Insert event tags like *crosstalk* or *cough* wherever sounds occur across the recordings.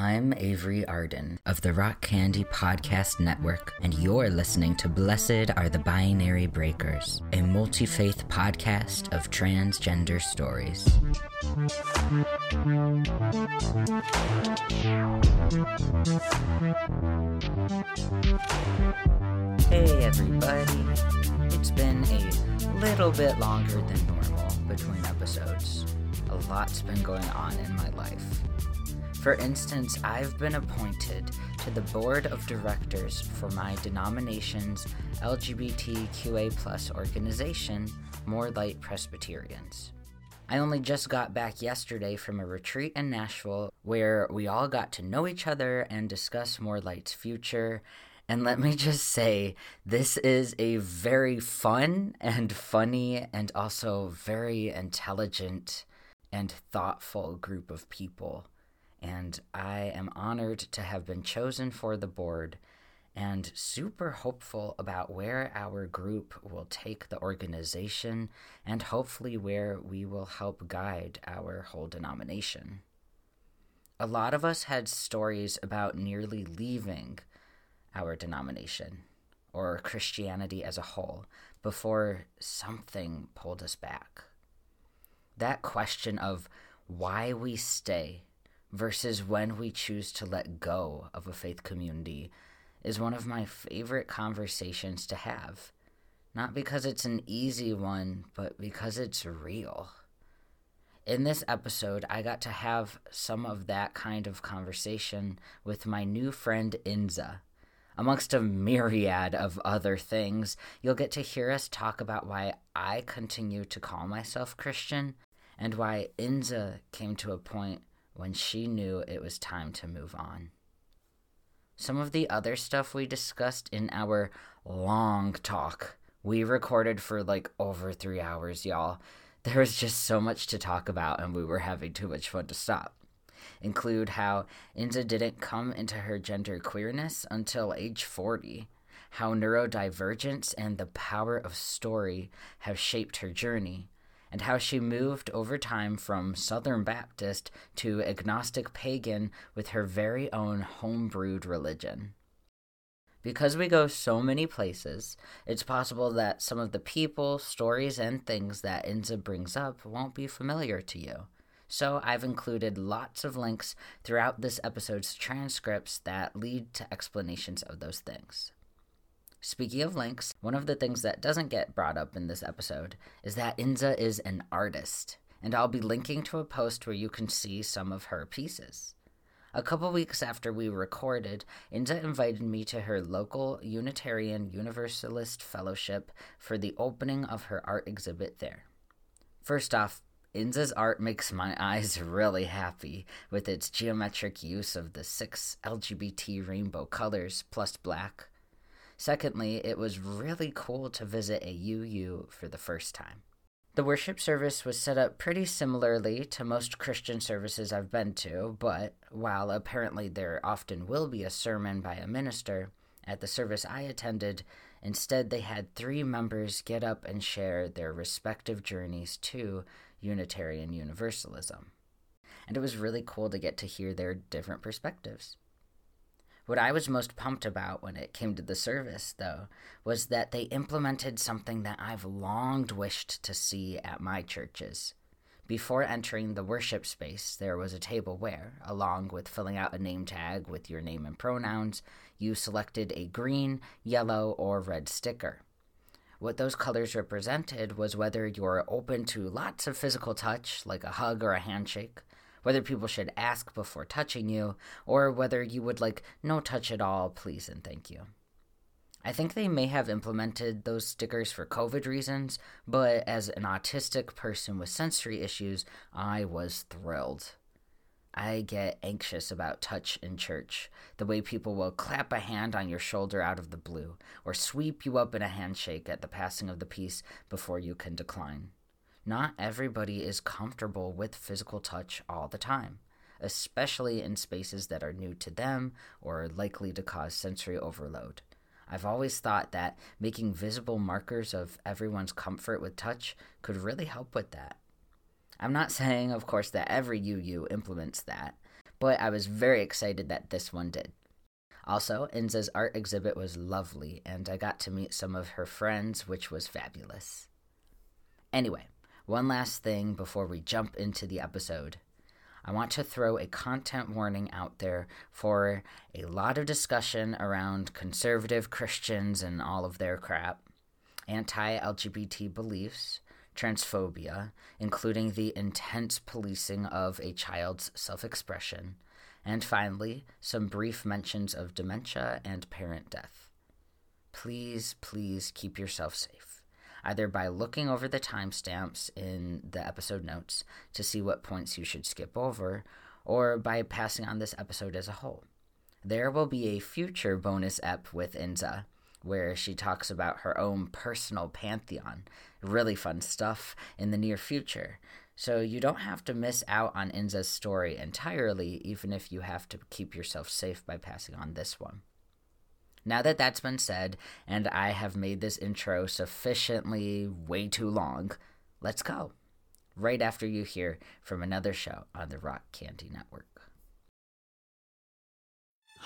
I'm Avery Arden of the Rock Candy Podcast Network, and you're listening to Blessed Are the Binary Breakers, a multi faith podcast of transgender stories. Hey, everybody. It's been a little bit longer than normal between episodes. A lot's been going on in my life. For instance, I've been appointed to the board of directors for my denomination's LGBTQA Plus organization, More Light Presbyterians. I only just got back yesterday from a retreat in Nashville where we all got to know each other and discuss More Light's future. And let me just say, this is a very fun and funny and also very intelligent and thoughtful group of people and I am honored to have been chosen for the board and super hopeful about where our group will take the organization and hopefully where we will help guide our whole denomination. A lot of us had stories about nearly leaving our denomination or Christianity as a whole before something pulled us back. That question of why we stay versus when we choose to let go of a faith community is one of my favorite conversations to have. Not because it's an easy one, but because it's real. In this episode, I got to have some of that kind of conversation with my new friend Inza. Amongst a myriad of other things, you'll get to hear us talk about why I continue to call myself Christian and why Inza came to a point when she knew it was time to move on. Some of the other stuff we discussed in our long talk, we recorded for like over three hours, y'all. There was just so much to talk about, and we were having too much fun to stop. Include how Inza didn't come into her gender queerness until age 40, how neurodivergence and the power of story have shaped her journey, and how she moved over time from Southern Baptist to agnostic pagan with her very own homebrewed religion. Because we go so many places, it's possible that some of the people, stories, and things that Inza brings up won't be familiar to you. So I've included lots of links throughout this episode's transcripts that lead to explanations of those things. Speaking of links, one of the things that doesn't get brought up in this episode is that Inza is an artist, and I'll be linking to a post where you can see some of her pieces. A couple weeks after we recorded, Inza invited me to her local Unitarian Universalist Fellowship for the opening of her art exhibit there. First off, Inza's art makes my *laughs* eyes really happy with its geometric use of the six LGBT rainbow colors plus black Secondly, it was really cool to visit a UU for the first time. The worship service was set up pretty similarly to most Christian services I've been to, but while apparently there often will be a sermon by a minister, at the service I attended, instead they had three members get up and share their respective journeys to Unitarian Universalism. And it was really cool to get to hear their different perspectives. What I was most pumped about when it came to the service, though, was that they implemented something that I've longed wished to see at my churches. Before entering the worship space, there was a table where, along with filling out a name tag with your name and pronouns, you selected a green, yellow, or red sticker. What those colors represented was whether you're open to lots of physical touch, like a hug or a handshake, whether people should ask before touching you, or whether you would like no touch at all, please and thank you. I think they may have implemented those stickers for COVID reasons, but as an autistic person with sensory issues, I was thrilled. I get anxious about touch in church, the way people will clap a hand on your shoulder out of the blue, or sweep you up in a handshake at the passing of the peace before you can decline. Not everybody is comfortable with physical touch all the time, especially in spaces that are new to them or likely to cause sensory overload. I've always thought that making visible markers of everyone's comfort with touch could really help with that. I'm not *laughs* saying, of course, that every UU implements that, but I was very excited that this one did. Also, Inza's art exhibit was lovely, and I got to meet some of her friends, which was fabulous. Anyway, one last thing before we jump into the episode. I want to throw a content warning out there for a lot of discussion around conservative Christians and all of their crap, anti LGBT beliefs, transphobia, including the intense policing of a child's self expression, and finally, some brief mentions of dementia and parent death. Please, please keep yourself safe, either by looking over the timestamps in the episode notes to see what points you should skip over, or by passing on this episode as a whole. There will be a future bonus ep with Inza where she talks about her own personal pantheon. Really fun stuff in the near future. So you don't have to miss out on Inza's story entirely, even if you have to keep yourself safe by passing on this one. Now that that's been said, and I have made this intro sufficiently way too long, let's go. Right after you hear from another show on the Rock Candy Network.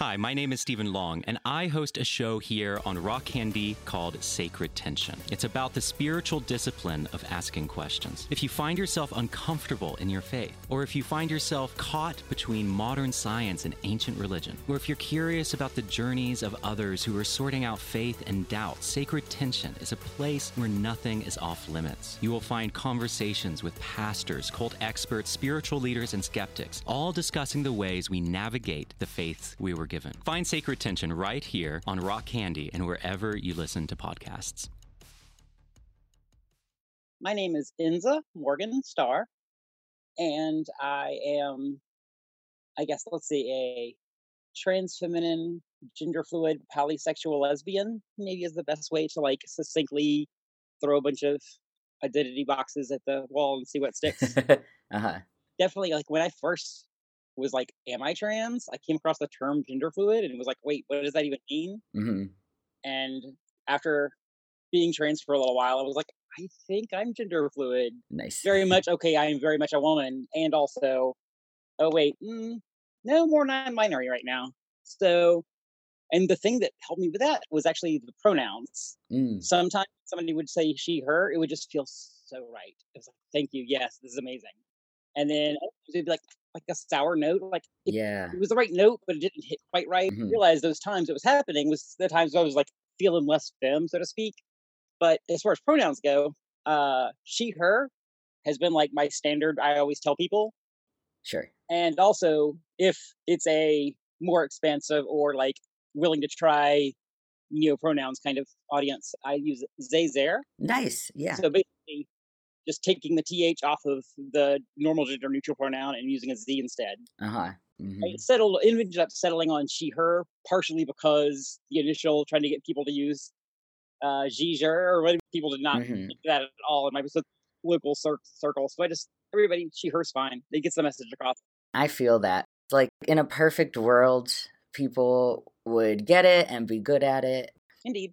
Hi, my name is Stephen Long, and I host a show here on Rock Candy called Sacred Tension. It's about the spiritual discipline of asking questions. If you find yourself uncomfortable in your faith, or if you find yourself caught between modern science and ancient religion, or if you're curious about the journeys of others who are sorting out faith and doubt, Sacred Tension is a place where nothing is off limits. You will find conversations with pastors, cult experts, spiritual leaders, and skeptics, all discussing the ways we navigate the faiths we were given. Find Sacred Tension right here on Rock Candy and wherever you listen to podcasts. My name is Inza Morgan Starr, and I am, I guess, let's see, a trans feminine, gender fluid, polysexual lesbian, maybe is the best way to like succinctly throw a bunch of identity boxes at the wall and see what sticks. *laughs* uh-huh. Definitely, like when I first was like, "Am I trans?" I came across the term gender fluid and was like, "Wait, what does that even mean?" Mm-hmm. And after being trans for a little while, I was like, "I think I'm gender fluid." Nice. Very much okay. I am very much a woman, and also, oh wait, mm, no more non-binary right now. So, and the thing that helped me with that was actually the pronouns. Mm. Sometimes somebody would say she, her, it would just feel so right. It was like, "Thank you, yes, this is amazing." And then it'd be like, like a sour note. Like it, Yeah. it was the right note, but it didn't hit quite right. I Mhm. realized those times it was happening was the times I was like feeling less femme, so to speak. But as far as pronouns go, uh, she, her has been like my standard. I always tell people. Sure. And also, if it's a more expansive or like willing to try neo pronouns kind of audience, I use they, their. Nice. Yeah. So basically, just taking the th off of the normal gender neutral pronoun and using a z instead. Uh huh. hmm I settled ended up settling on she her partially because the initial trying to get people to use uh Giger or what people did not Mhm. do that at all in my local cir- circle. So I just everybody she her's fine. It gets the message across. I feel that. Like in a perfect world, people would get it and be good at it. Indeed.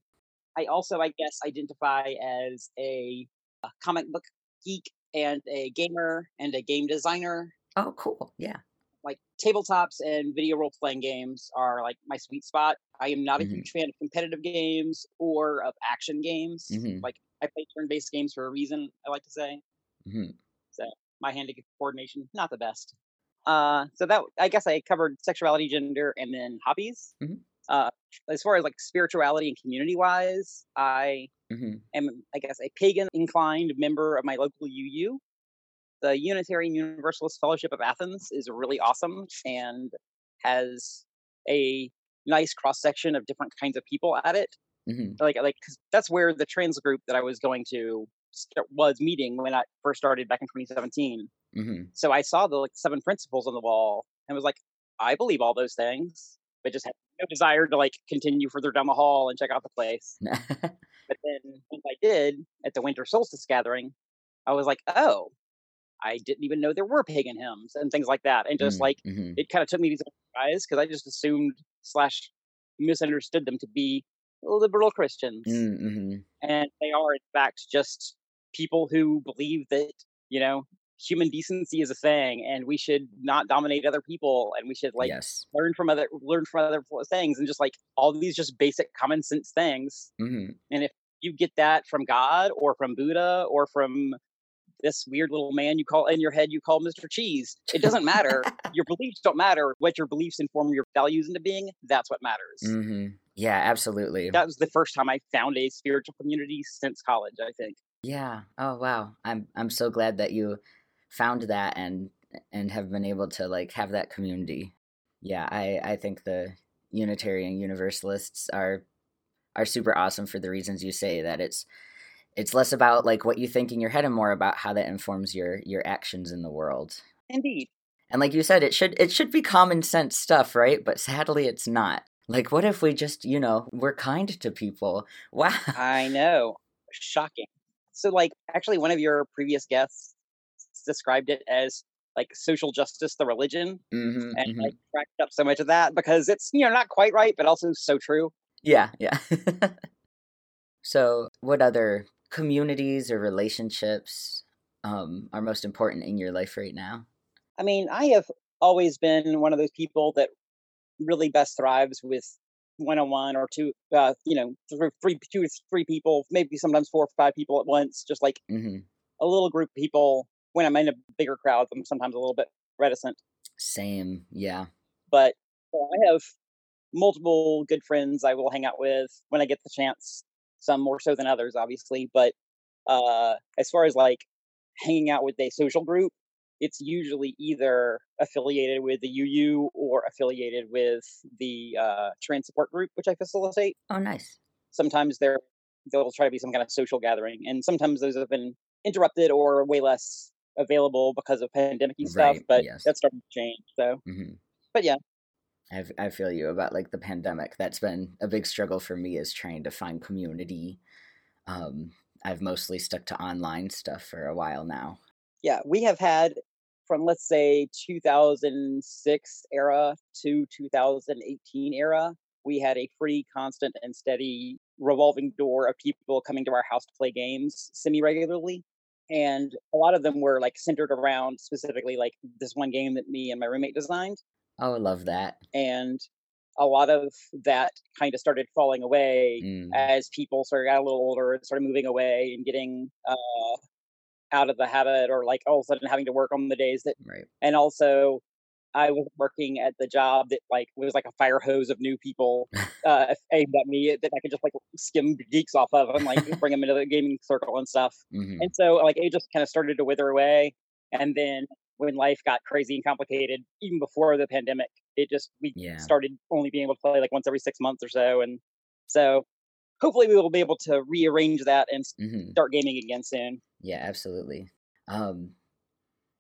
I also I guess identify as a, a comic book geek and a gamer and a game designer. Oh, cool. Yeah. Like tabletops and video role playing games are like my sweet spot. I am not a Mhm. huge fan of competitive games or of action games. Mhm. Like I play turn-based games for a reason. I like to say hmm my hand-to coordination not the best. Uh, so that I guess I covered sexuality, gender, and then hobbies. Uh, as far as like spirituality and community-wise, I hmm am, I guess, a pagan inclined member of my local UU. The Unitarian Universalist Fellowship of Athens is really awesome and has a nice cross section of different kinds of people at it. hmm Like, like 'cause that's where the trans group that I was going to start, was meeting when I first started back in 2017. hmm So I saw the like seven principles on the wall and was like, I believe all those things, but just no desire to like continue further down the hall and check out the place. *laughs* But then once I did at the winter solstice gathering, I was like, oh, I didn't even know there were pagan hymns and things like that. And just like hmm it kind of took me by surprise because I just assumed slash misunderstood them to be liberal Christians. hmm And they are in fact just people who believe that, you know, human decency is a thing and we should not dominate other people and we should like yes. learn from other learn from other things and just like all these just basic common sense things hmm and if you get that from god or from buddha or from this weird little man you call in your head you call mr cheese it doesn't matter *laughs* your beliefs don't matter what your beliefs inform your values into being that's what matters hmm Yeah, absolutely. that was the first time i found a spiritual community since college i think Yeah. Oh wow. I'm I'm so glad that you found that and and have been able to like have that community. Yeah, I I think the Unitarian Universalists are are super awesome for the reasons you say that it's it's less about like what you think in your head and more about how that informs your your actions in the world. indeed And like you said, it should it should be common sense stuff, right? But sadly it's not. Like what if we just, you know, we're kind to people? *laughs* Wow. i know shocking so like actually one of your previous guests described it as like social justice the religion hmm and I cracked up so much of that because it's you know not quite right, but also so true. Yeah, yeah. *laughs* so, what other communities or relationships um, are most important in your life right now? I mean, I have always been one of those people that really best thrives with one-on-one or two, uh, you know, three, three, two three people, maybe sometimes four or five people at once, just like hmm a little group of people. When I'm in a bigger crowd, I'm sometimes a little bit reticent, Same, yeah. but uh, I have multiple good friends I will hang out with when I get the chance. Some more so than others, obviously. But uh, as far as like hanging out with a social group, it's usually either affiliated with the UU or affiliated with the uh, trans support group, which I facilitate. Oh, nice. Sometimes they're they'll try to be some kind of social gathering, and sometimes those have been interrupted or way less available because of pandemic stuff. Right, But yes. that's starting to change. So, hmm but yeah, I, I feel you about like the pandemic. That's been a big struggle for me is trying to find community. Um, I've mostly stuck to online stuff for a while now. yeah, we have had from let's say 2006 era to 2018 era, we had a pretty constant and steady revolving door of people coming to our house to play games semi regularly. And a lot of them were like centered around specifically like this one game that me and my roommate designed. Oh, I love that. And a lot of that kind of started falling away Mm, as people sort of got a little older and started moving away and getting uh, out of the habit or like all of a sudden having to work on the days that right. and also I was working at the job that like was like a fire hose of new people uh, *laughs* aimed at me that I could just like skim geeks off of and like bring them into the gaming circle and stuff. hmm And so like it just kind of started to wither away. And then when life got crazy and complicated, even before the pandemic, it just we Yeah. started only being able to play like once every six months or so. And so hopefully we will be able to rearrange that and hmm start gaming again soon. Yeah, absolutely. Um,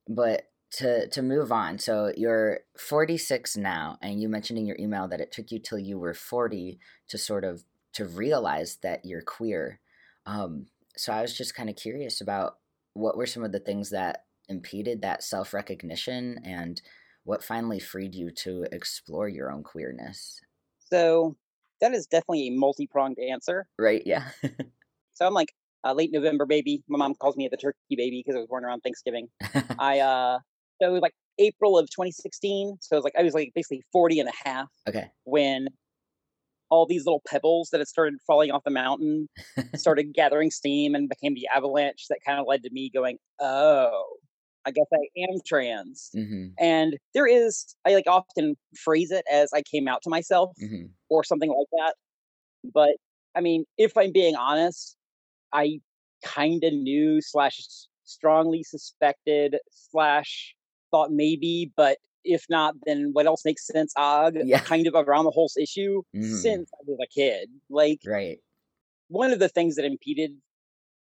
but to to move on, so you're 46 now, and you mentioned in your email that it took you till you were 40 to sort of to realize that you're queer. Um, so I was just kind of curious about what were some of the things that impeded that self recognition, and what finally freed you to explore your own queerness. So that is definitely a multi pronged answer. Right? Yeah. *laughs* So I'm like a late November baby. My mom calls me the turkey baby because I was born around Thanksgiving. I *laughs* uh so it was like April of 2016. So it was like I was like basically 40 and a half okay. when all these little pebbles that had started falling off the mountain *laughs* started gathering steam and became the avalanche that kind of led to me going, "Oh, I guess I am trans." hmm And there is I like often phrase it as I came out to myself hmm or something like that. But I mean, if I'm being honest, I kind of knew slash strongly suspected slash thought maybe, but if not, then what else makes sense? Og, Yeah. *laughs* kind of around the whole issue Mhm. since I was a kid. Like Right. one of the things that impeded.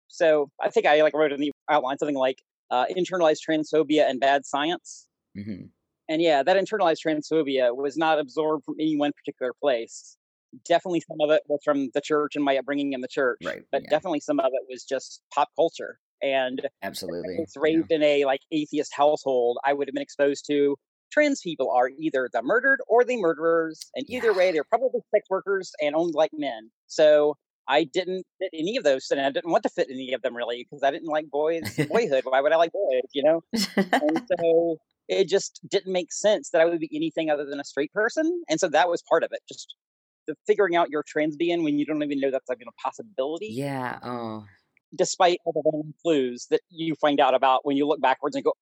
So I think I like wrote in the outline something like uh, internalized transphobia and bad science. hmm And yeah, that internalized transphobia was not absorbed from any one particular place. Definitely some of it was from the church and my upbringing in the church. Right, But yeah. definitely some of it was just pop culture. And Absolutely. yeah. raised in a like atheist household, I would have been exposed to trans people are either the murdered or the murderers. And either Yeah. way, they're probably sex workers and owned like men. So I didn't fit any of those, and I didn't want to fit any of them really because I didn't like boys, *laughs* boyhood. Why would I like boys? You know, and so it just didn't make sense that I would be anything other than a straight person, and so that was part of it. Just the figuring out your trans being when you don't even know that's like a possibility. Yeah. Oh. Despite all the random clues that you find out about when you look backwards and go,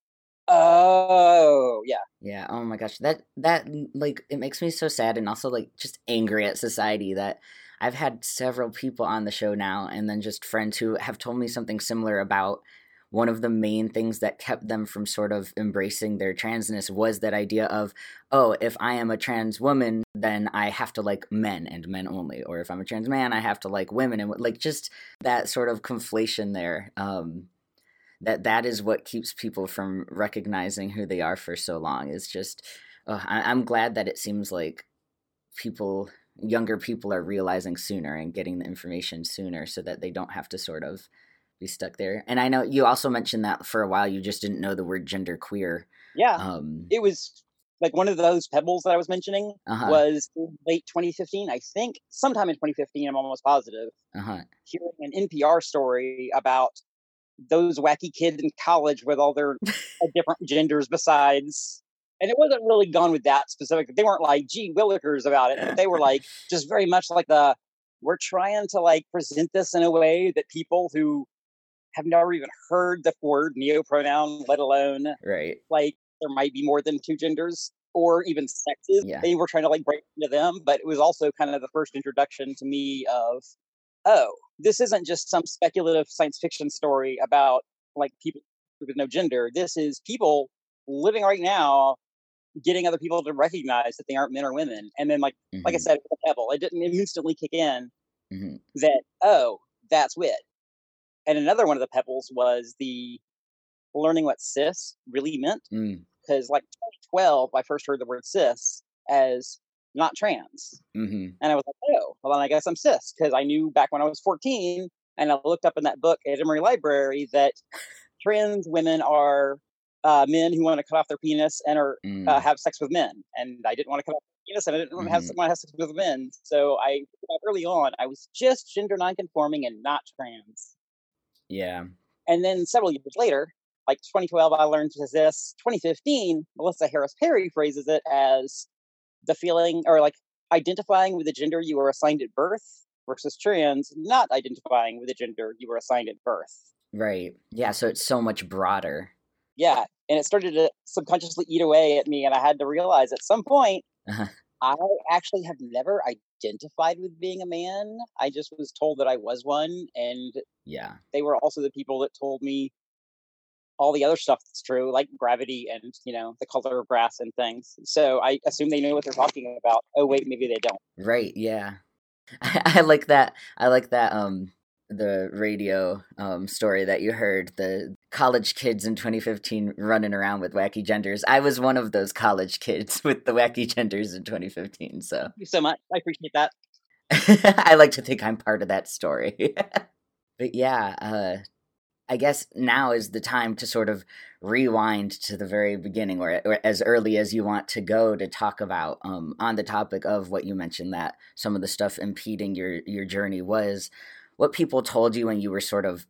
Oh, yeah. Yeah. Oh my gosh. That that mm, like it makes me so sad and also like just angry at society that I've had several people on the show now and then just friends who have told me something similar about one of the main things that kept them from sort of embracing their transness was that idea of, oh, if I am a trans woman, then I have to like men and men only, or if I'm a trans man, I have to like women and like just that sort of conflation there. Um, that that is what keeps people from recognizing who they are for so long is just I, i'm glad that it seems like people younger people are realizing sooner and getting the information sooner so that they don't have to sort of be stuck there and i know you also mentioned that for a while you just didn't know the word gender queer yeah um, it was like one of those pebbles that i was mentioning uh-huh. was late 2015 i think sometime in 2015 i'm almost positive uh-huh. hearing an npr story about those wacky kids in college with all their *laughs* different genders besides. And it wasn't really gone with that specific. They weren't like, gee, willikers about it. But they were like, *laughs* just very much like the, we're trying to like present this in a way that people who have never even heard the word neopronoun, let alone right, like there might be more than two genders or even sexes. Yeah. They were trying to like break into them, but it was also kind of the first introduction to me of oh, this isn't just some speculative science fiction story about like people with no gender. This is people living right now getting other people to recognize that they aren't men or women. And then like mm-hmm. like I mm-hmm. said, it didn't instantly kick in mm-hmm. that, oh, that's wit. And another one of the pebbles was the learning what cis really meant. Because mm. like 2012, I first heard the word cis as not trans. Mm-hmm. And I was like, oh, well, then I guess I'm cis because I knew back when I was 14 and I looked up in that book at Emory Library that trans women are uh, men who want to cut off their penis and are uh, mm. uh, have sex with men. And I didn't want to cut off my penis and I didn't mm-hmm. want to have sex with men. So I early on, I was just gender nonconforming and not trans. Yeah. And then several years later, like 2012, I learned this. 2015, Melissa Harris Perry phrases it as the feeling or like identifying with the gender you were assigned at birth versus trans not identifying with the gender you were assigned at birth. Right. Yeah. So it's so much broader. Yeah. And it started to subconsciously eat away at me. And I had to realize at some point, uh-huh. I actually have never identified with being a man. I just was told that I was one. And yeah, they were also the people that told me all the other stuff that's true, like gravity and you know the color of grass and things. So I assume they know what they're talking about. Oh wait, maybe they don't. Right? Yeah. I, *laughs* I like that. I like that. Um, the radio um story that you heard the college kids in 2015 running around with wacky genders. I was one of those college kids *laughs* with the wacky genders in 2015 so. Thank you so much. I appreciate that. *laughs* I like to think i'm part of that story. *laughs* But yeah uh I guess now is the time to sort of rewind to the very beginning or, or as early as you want to go to talk about um, on the topic of what you mentioned that some of the stuff impeding your your journey was what people told you when you were sort of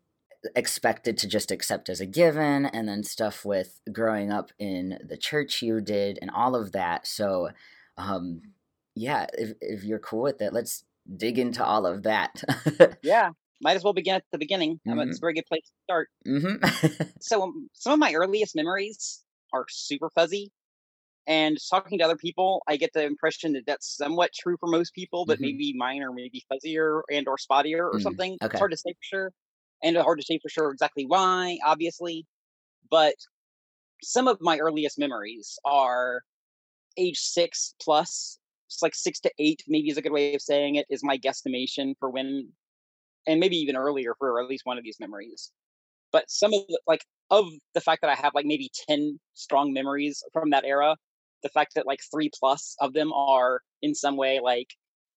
expected to just accept as a given and then stuff with growing up in the church you did and all of that so um yeah if, if you're cool with it let's dig into all of that *laughs* yeah might as well begin at the beginning. Mm-hmm. it's a very good place to start. Mm-hmm. *laughs* so, um, some of my earliest memories are super fuzzy. And talking to other people, I get the impression that that's somewhat true for most people, but mm-hmm. maybe mine are maybe fuzzier and or spottier or mm, something. Okay. It's hard to say for sure, and it's hard to say for sure exactly why, obviously. But some of my earliest memories are age six plus. It's like six to eight, maybe is a good way of saying it. Is my guesstimation for when and maybe even earlier for at least one of these memories. But some of the, like of the fact that I have like maybe 10 strong memories from that era, the fact that like three plus of them are in some way like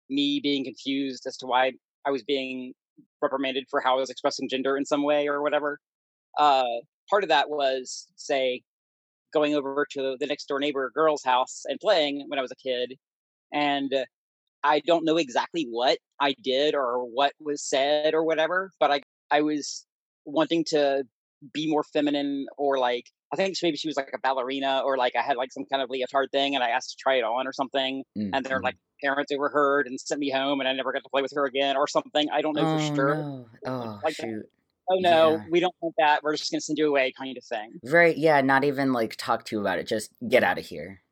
me being confused as to why I was being reprimanded for how I was expressing gender in some way or whatever. Uh, part of that was, say, going over to the next door neighbor girl's house and playing when I was a kid. And I don't know exactly what I did or what was said or whatever, but I I was wanting to be more feminine or like I think maybe she was like a ballerina or like I had like some kind of leotard thing and I asked to try it on or something Mm, and their mhm. like parents overheard and sent me home and I never got to play with her again or something. I don't know Oh for sure. no! Oh Like that. shoot! Oh no, Yeah. we don't want that. We're just gonna send you away kind of thing. Right? Yeah. Not even like talk to you about it. Just get out of here.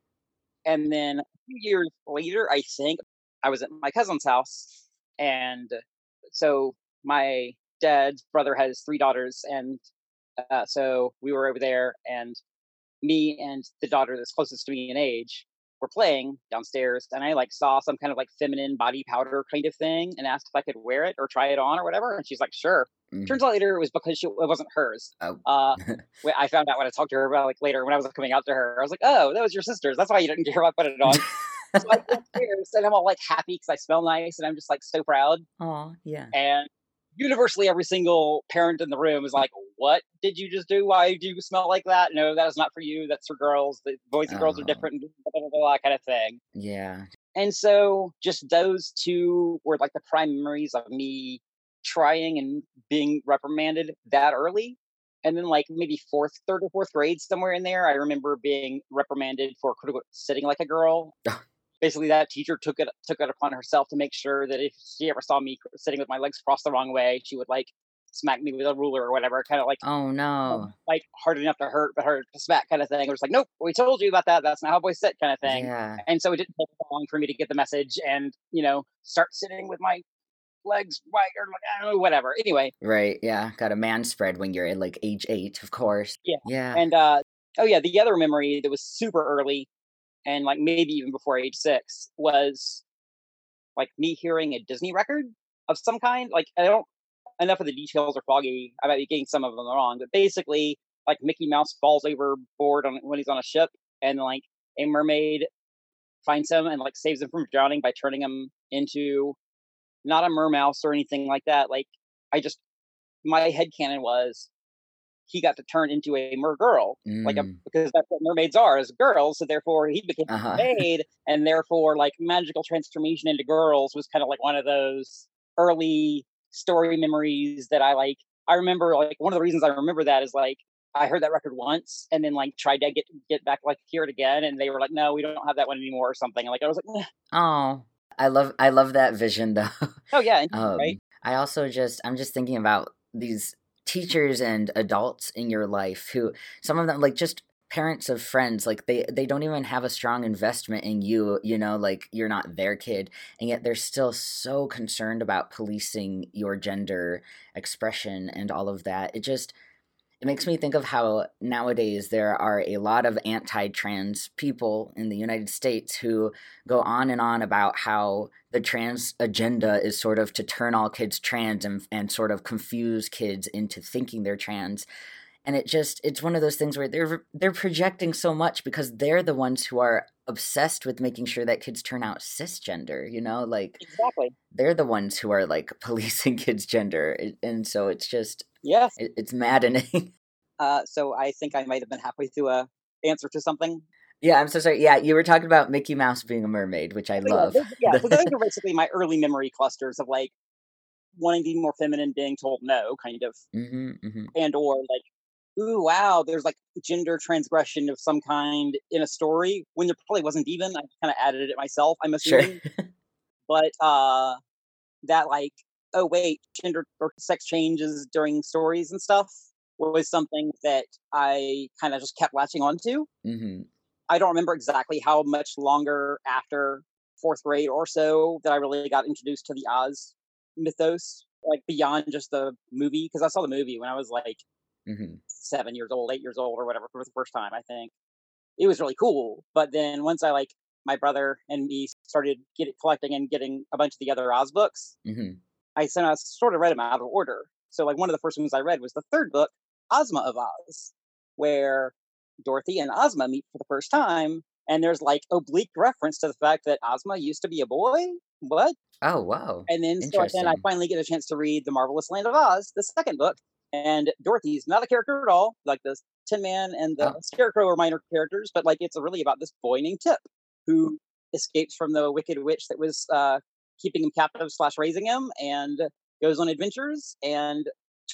And then a few years later, I think I was at my cousin's house, and so my dad's brother has three daughters, and uh, so we were over there, and me and the daughter that's closest to me in age were playing downstairs, and I like saw some kind of like feminine body powder kind of thing, and asked if I could wear it or try it on or whatever, and she's like, "Sure." Mm. Turns out later it was because she, it wasn't hers. Oh. Uh, *laughs* I found out when I talked to her about like later when I was coming out to her. I was like, "Oh, that was your sister's. That's why you didn't *laughs* care if I put it on." so I *laughs* go upstairs and I'm all like happy because I smell nice and I'm just like so proud. Oh yeah. And universally, every single parent in the room is like, "What did you just do? Why do you smell like that? No, that is not for you. That's for girls. The boys and girls are Oh. different." Blah, blah, blah, blah, kind of thing. Yeah. And so, just those two were like the prime memories of me trying and being reprimanded that early. And then, like maybe fourth, third, or fourth grade, somewhere in there, I remember being reprimanded for sitting like a girl. Ah. Basically, that teacher took it took it upon herself to make sure that if she ever saw me sitting with my legs crossed the wrong way, she would like smack me with a ruler or whatever, kind of like Oh no. like hard enough to hurt, but hard to smack kind of thing. It was like, nope, we told you about that. That's not how boys sit, kind of thing. Yeah. And so it didn't take long for me to get the message and, you know, start sitting with my legs wide or I don't know, whatever. Anyway, Right. Yeah. Got a man spread when you're at like age eight, of course. Yeah, Yeah. and uh, oh yeah, the other memory that was super early and like maybe even before age six was like me hearing a Disney record of some kind. Like, I don't, enough of the details are foggy. I might be getting some of them wrong, but basically, like Mickey Mouse falls overboard on when he's on a ship and like a mermaid finds him and like saves him from drowning by turning him into not a mermouse or anything like that. Like I just my head canon was he got to turn into a mer girl, like a, Mm. because that's what mermaids are as girls. So therefore he became a Uh-huh. *laughs* mermaid, and therefore like magical transformation into girls was kind of like one of those early story memories that I like. I remember like one of the reasons I remember that is like I heard that record once and then like tried to get get back like hear it again and they were like no we don't have that one anymore or something and like I was like. Oh, I love I love that vision though. oh yeah *laughs* Um, right I also just I'm just thinking about these teachers and adults in your life who some of them like just parents of friends like they they don't even have a strong investment in you you know like you're not their kid and yet they're still so concerned about policing your gender expression and all of that. It just it makes me think of how nowadays there are a lot of anti-trans people in the United States who go on and on about how the trans agenda is sort of to turn all kids trans and, and sort of confuse kids into thinking they're trans. And it just it's one of those things where they're they're projecting so much because they're the ones who are obsessed with making sure that kids turn out cisgender you know? Like exactly. they're the ones who are like *laughs* policing kids gender. And so it's just yes it, it's maddening. *laughs* Uh so I think I might have been halfway through a answer to something. Yeah i'm so sorry. Yeah you were talking about mickey mouse being a mermaid which i But yeah, love. those- *laughs* yeah so those are basically my early memory clusters of like wanting to be more feminine being told no kind of. Hmm hmm and or like ooh wow there's like gender transgression of some kind in a story when there probably wasn't even i kind of added it myself i'm sure. assuming. But uh that like oh wait gender or sex changes during stories and stuff was something that i kind of just kept latching onto hmm i don't remember exactly how much longer after fourth grade or so that i really got introduced to the oz mythos like beyond just the movie because i saw the movie when i was like hmm seven years old, eight years old, or whatever for the first time. I think it was really cool. But then once I like my brother and me started getting collecting and getting a bunch of the other Oz books, hmm I sent I sort of read them out of order. So like one of the first ones I read was the third book, Ozma of Oz, where Dorothy and Ozma meet for the first time, and there's like oblique reference to the fact that Ozma used to be a boy. What? oh wow And then so then I finally get a chance to read The Marvelous Land of Oz, the second book. And Dorothy's not a character at all. Like the Tin Man and the Oh. Scarecrow are minor characters, but like it's really about this boy named Tip who escapes from the wicked witch that was uh, keeping him captive slash raising him, and goes on adventures. And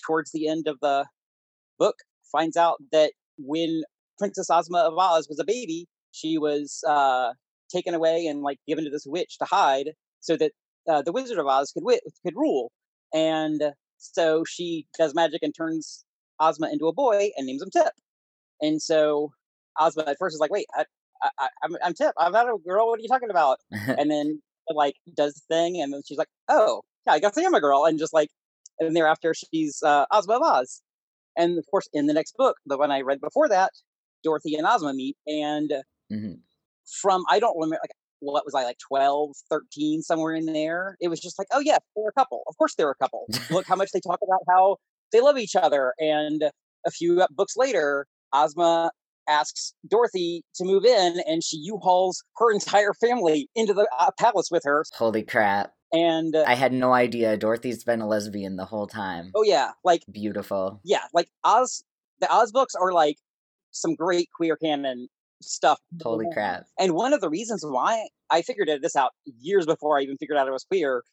towards the end of the book, finds out that when Princess Ozma of Oz was a baby, she was uh, taken away and like given to this witch to hide, so that uh, the Wizard of Oz could wi- could rule. And so she does magic and turns Ozma into a boy and names him Tip. And so Ozma at first is like, "Wait, I, I, I'm, I'm Tip. I'm not a girl. What are you talking about?" *laughs* and then like does thing, and then she's like, "Oh, yeah, I guess I am a girl." And just like, and thereafter she's uh, Ozma of Oz. And of course, in the next book, the one I read before that, Dorothy and Ozma meet, and hmm from I don't remember like what was I like 12, 13, somewhere in there. It was just like, oh yeah, they're a couple. Of course they're a couple. Look how much they talk about how they love each other. And a few books later, Ozma asks Dorothy to move in, and she U-hauls her entire family into the uh, palace with her. Holy crap. And uh, I had no idea Dorothy's been a lesbian the whole time. oh yeah, like Beautiful. yeah, like Oz. The Oz books are like some great queer canon stuff. Holy crap. And one of the reasons why I figured this out years before I even figured out I was queer,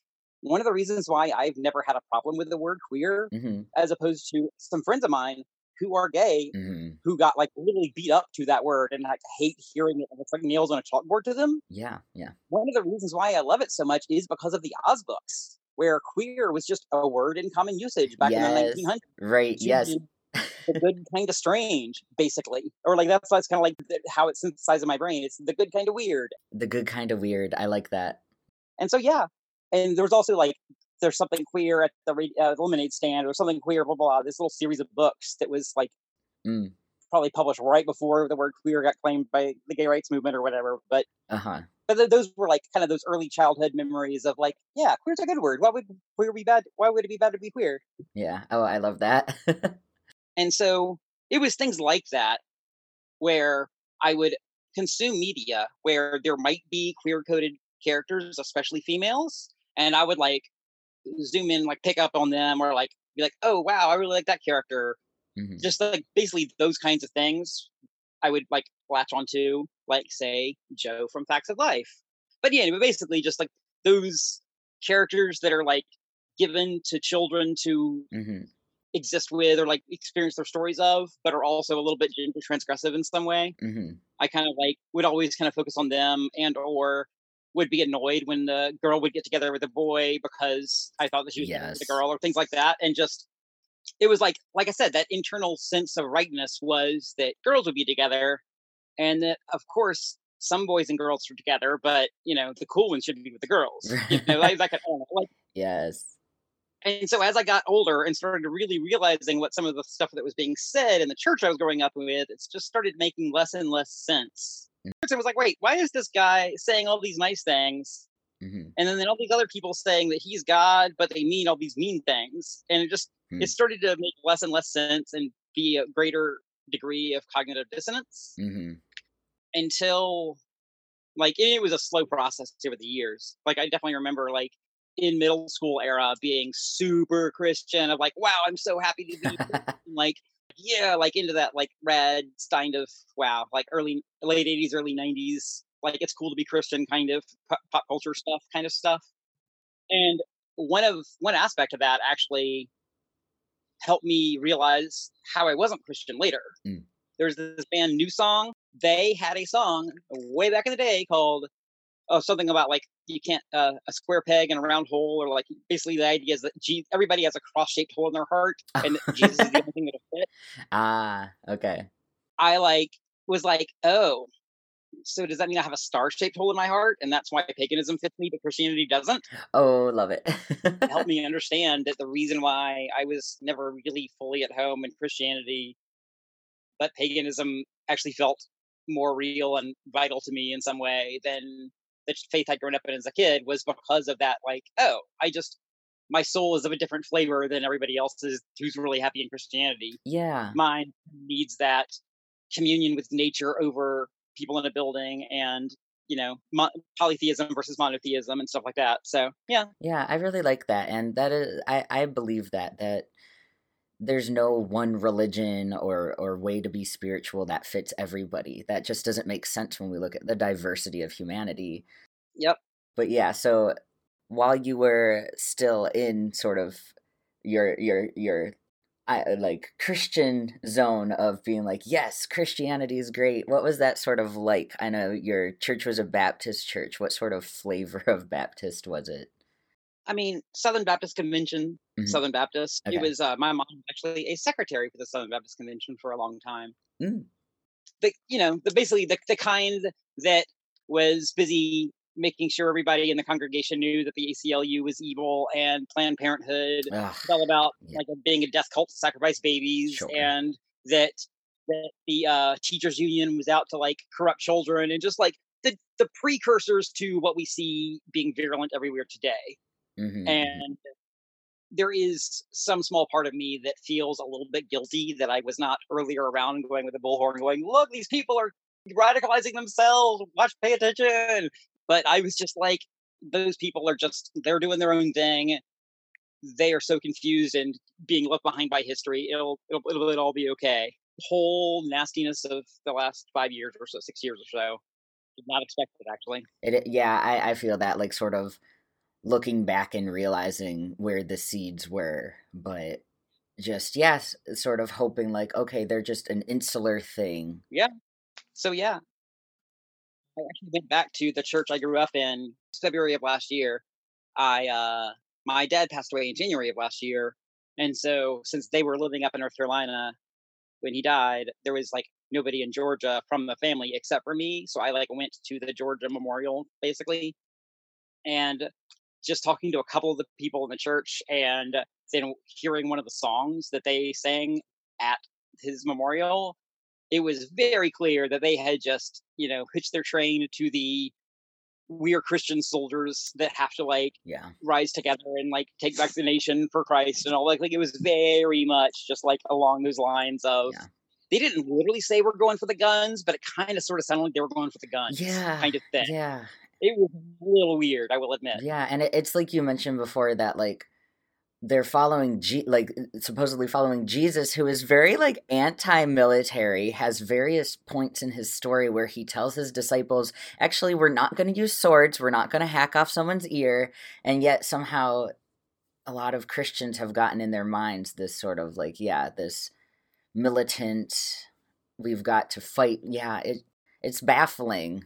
one of the reasons why I've never had a problem with the word queer, hmm as opposed to some friends of mine who are gay, hmm who got like literally beat up to that word and like hate hearing it. And it's like nails on a chalkboard to them. Yeah, yeah. One of the reasons why I love it so much is because of the Oz books, where queer was just a word in common usage back Yes. in the 1900s. Right, yes. the good *laughs* kind of strange, basically, or like that's that's kind of like how it's synthesized in my brain. It's the good kind of weird, The good kind of weird. I like that. and so yeah. And there was also like there's something queer at the uh, lemonade stand, or something queer, blah, blah blah. This little series of books that was like Mm. probably published right before the word queer got claimed by the gay rights movement or whatever. But Uh huh. but th- those were like kind of those early childhood memories of like, yeah, queer's a good word. Why would queer be bad? Why would it be bad to be queer? Yeah. Oh, I love that. *laughs* And so it was things like that where I would consume media where there might be queer coded characters, especially females, and I would like zoom in, like pick up on them or like be like, oh wow, I really like that character. Mhm. Just like basically those kinds of things I would like latch onto, like say Jo from Facts of Life. But yeah, but basically just like those characters that are like given to children to hmm exist with or like experience their stories of, but are also a little bit gender transgressive in some way. hmm I kind of like would always kind of focus on them and or would be annoyed when the girl would get together with a boy because I thought that she was with the girl or things like that. And just it was like like I said, that internal sense of rightness was that girls would be together and that of course some boys and girls are together, but you know, the cool ones should be with the girls. You know, *laughs* like, of- like Yes. And so as I got older and started to really realizing what some of the stuff that was being said in the church I was growing up with, it's just started making less and less sense. Mm. It was like, wait, why is this guy saying all these nice things? hmm And then, then all these other people saying that he's God, but they mean all these mean things. And it just Hmm. it started to make less and less sense and be a greater degree of cognitive dissonance hmm until like it was a slow process over the years. Like I definitely remember like in middle school era being super Christian of like, wow, I'm so happy to be *laughs* like yeah, like into that like red kind of wow, like early late eighties, early nineties, like it's cool to be Christian kind of pop, pop culture stuff, kind of stuff. And one of one aspect of that actually helped me realize how I wasn't Christian later. Mm. There's this band New Song. They had a song way back in the day called oh something about like you can't uh, a square peg in a round hole or like basically the idea is that Je- everybody has a cross shaped hole in their heart *laughs* and Jesus is the only thing that'll fit. ah, okay. I like was like oh so does that mean I have a star shaped hole in my heart and that's why paganism fits me but Christianity doesn't? Oh, love it. It helped me *laughs* understand that the reason why I was never really fully at home in Christianity, but paganism actually felt more real and vital to me in some way than the faith I'd grown up in as a kid was because of that. Like, oh, I just my soul is of a different flavor than everybody else's who's really happy in Christianity. yeah. Mine needs that communion with nature over people in a building and you know mo- polytheism versus monotheism and stuff like that. So yeah, Yeah, I really like that, and that is, I I believe that that there's no one religion or or way to be spiritual that fits everybody. That just doesn't make sense when we look at the diversity of humanity. Yep. But yeah, so while you were still in sort of your your your I, uh, like Christian zone of being like, yes, Christianity is great. What was that sort of like? I know your church was a Baptist church. What sort of flavor of Baptist was it? I mean, Southern Baptist Convention, Mhm. Southern Baptist. Okay. It was uh, my mom actually a secretary for the Southern Baptist Convention for a long time. Mm. The you know the basically the the kind that was busy making sure everybody in the congregation knew that the ACLU was evil and Planned Parenthood Ugh, all about Yeah. like being a death cult to sacrifice babies Sure. and that that the uh, teachers union was out to like corrupt children and just like the the precursors to what we see being virulent everywhere today mhm, mhm. and there is some small part of me that feels a little bit guilty that I was not earlier around going with a bullhorn, going, "Look, these people are radicalizing themselves. Watch, pay attention." But I was just like, those people are just they're doing their own thing. They are so confused and being left behind by history. It'll it'll, it'll, it'll all be okay. Whole nastiness of the last five years or so, six years or so. Did not expect it actually. It, yeah, I, I feel that like sort of looking back and realizing where the seeds were, but just yes, sort of hoping like okay, they're just an insular thing. Yeah. So yeah, I actually went back to the church I grew up in February of last year. I uh my dad passed away in January of last year, and so since they were living up in North Carolina when he died, there was like nobody in Georgia from the family except for me. So I like went to the Georgia Memorial basically, and just talking to a couple of the people in the church, and then hearing one of the songs that they sang at his memorial it was very clear that they had just, you know, hitched their train to the we are Christian soldiers that have to like Yeah, rise together and like take back the nation for Christ and all like like it was very much just like along those lines of Yeah. they didn't literally say we're going for the guns, but it kind of sort of sounded like they were going for the guns. Yeah, Kind of thing. yeah, It was a little weird, I will admit. yeah, and it, it's like you mentioned before that like they're following G- like supposedly following Jesus who is very like anti-military has various points in his story where he tells his disciples actually we're not going to use swords we're not going to hack off someone's ear and yet somehow a lot of Christians have gotten in their minds this sort of like yeah this militant we've got to fight yeah it it's baffling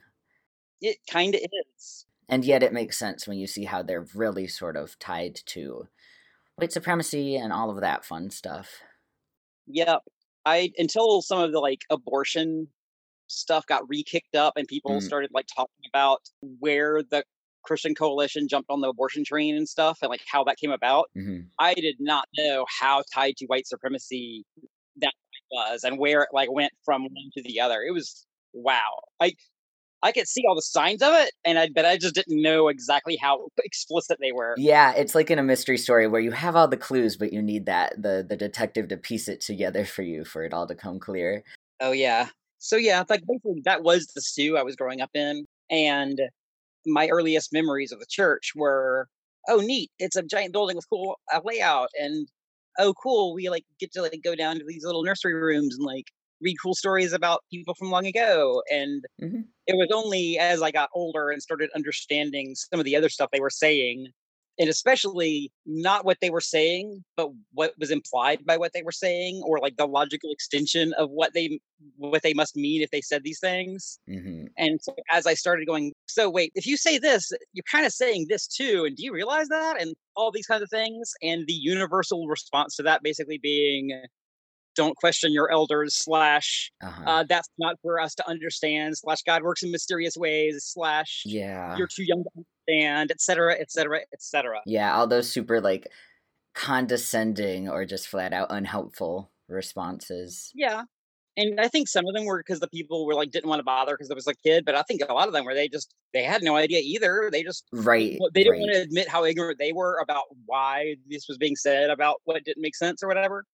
It kind of is. and yet it makes sense when you see how they're really sort of tied to white supremacy and all of that fun stuff. Yep. I until some of the like abortion stuff got re-kicked up and people Mm. started like talking about where the Christian coalition jumped on the abortion train and stuff and like how that came about. hmm I did not know how tied to white supremacy that was and where it like went from one to the other. It was wow. I I could see all the signs of it and I but I just didn't know exactly how *laughs* explicit they were. Yeah, it's like in a mystery story where you have all the clues, but you need that the the detective to piece it together for you for it all to come clear. Oh yeah. So yeah, like basically that was the stew I was growing up in, and my earliest memories of the church were, oh neat, it's a giant building with cool layout, and oh cool, we like get to like go down to these little nursery rooms and like read cool stories about people from long ago, and Mhm. it was only as I got older and started understanding some of the other stuff they were saying. And especially not what they were saying, but what was implied by what they were saying, or like the logical extension of what they what they must mean if they said these things. hmm And so as I started going, so wait, if you say this, you're kind of saying this too, and do you realize that? And all these kinds of things, and the universal response to that basically being, don't question your elders. Slash, Uh-huh. uh, that's not for us to understand. Slash, God works in mysterious ways. Slash, yeah. you're too young to understand, etc etc et cetera, et cetera. Yeah, all those super like condescending or just flat out unhelpful responses. Yeah. And I think some of them were because the people were like didn't want to bother because it was a kid, but I think a lot of them were they just they had no idea either. They just Right. They didn't right. want to admit how ignorant they were about why this was being said about what didn't make sense or whatever.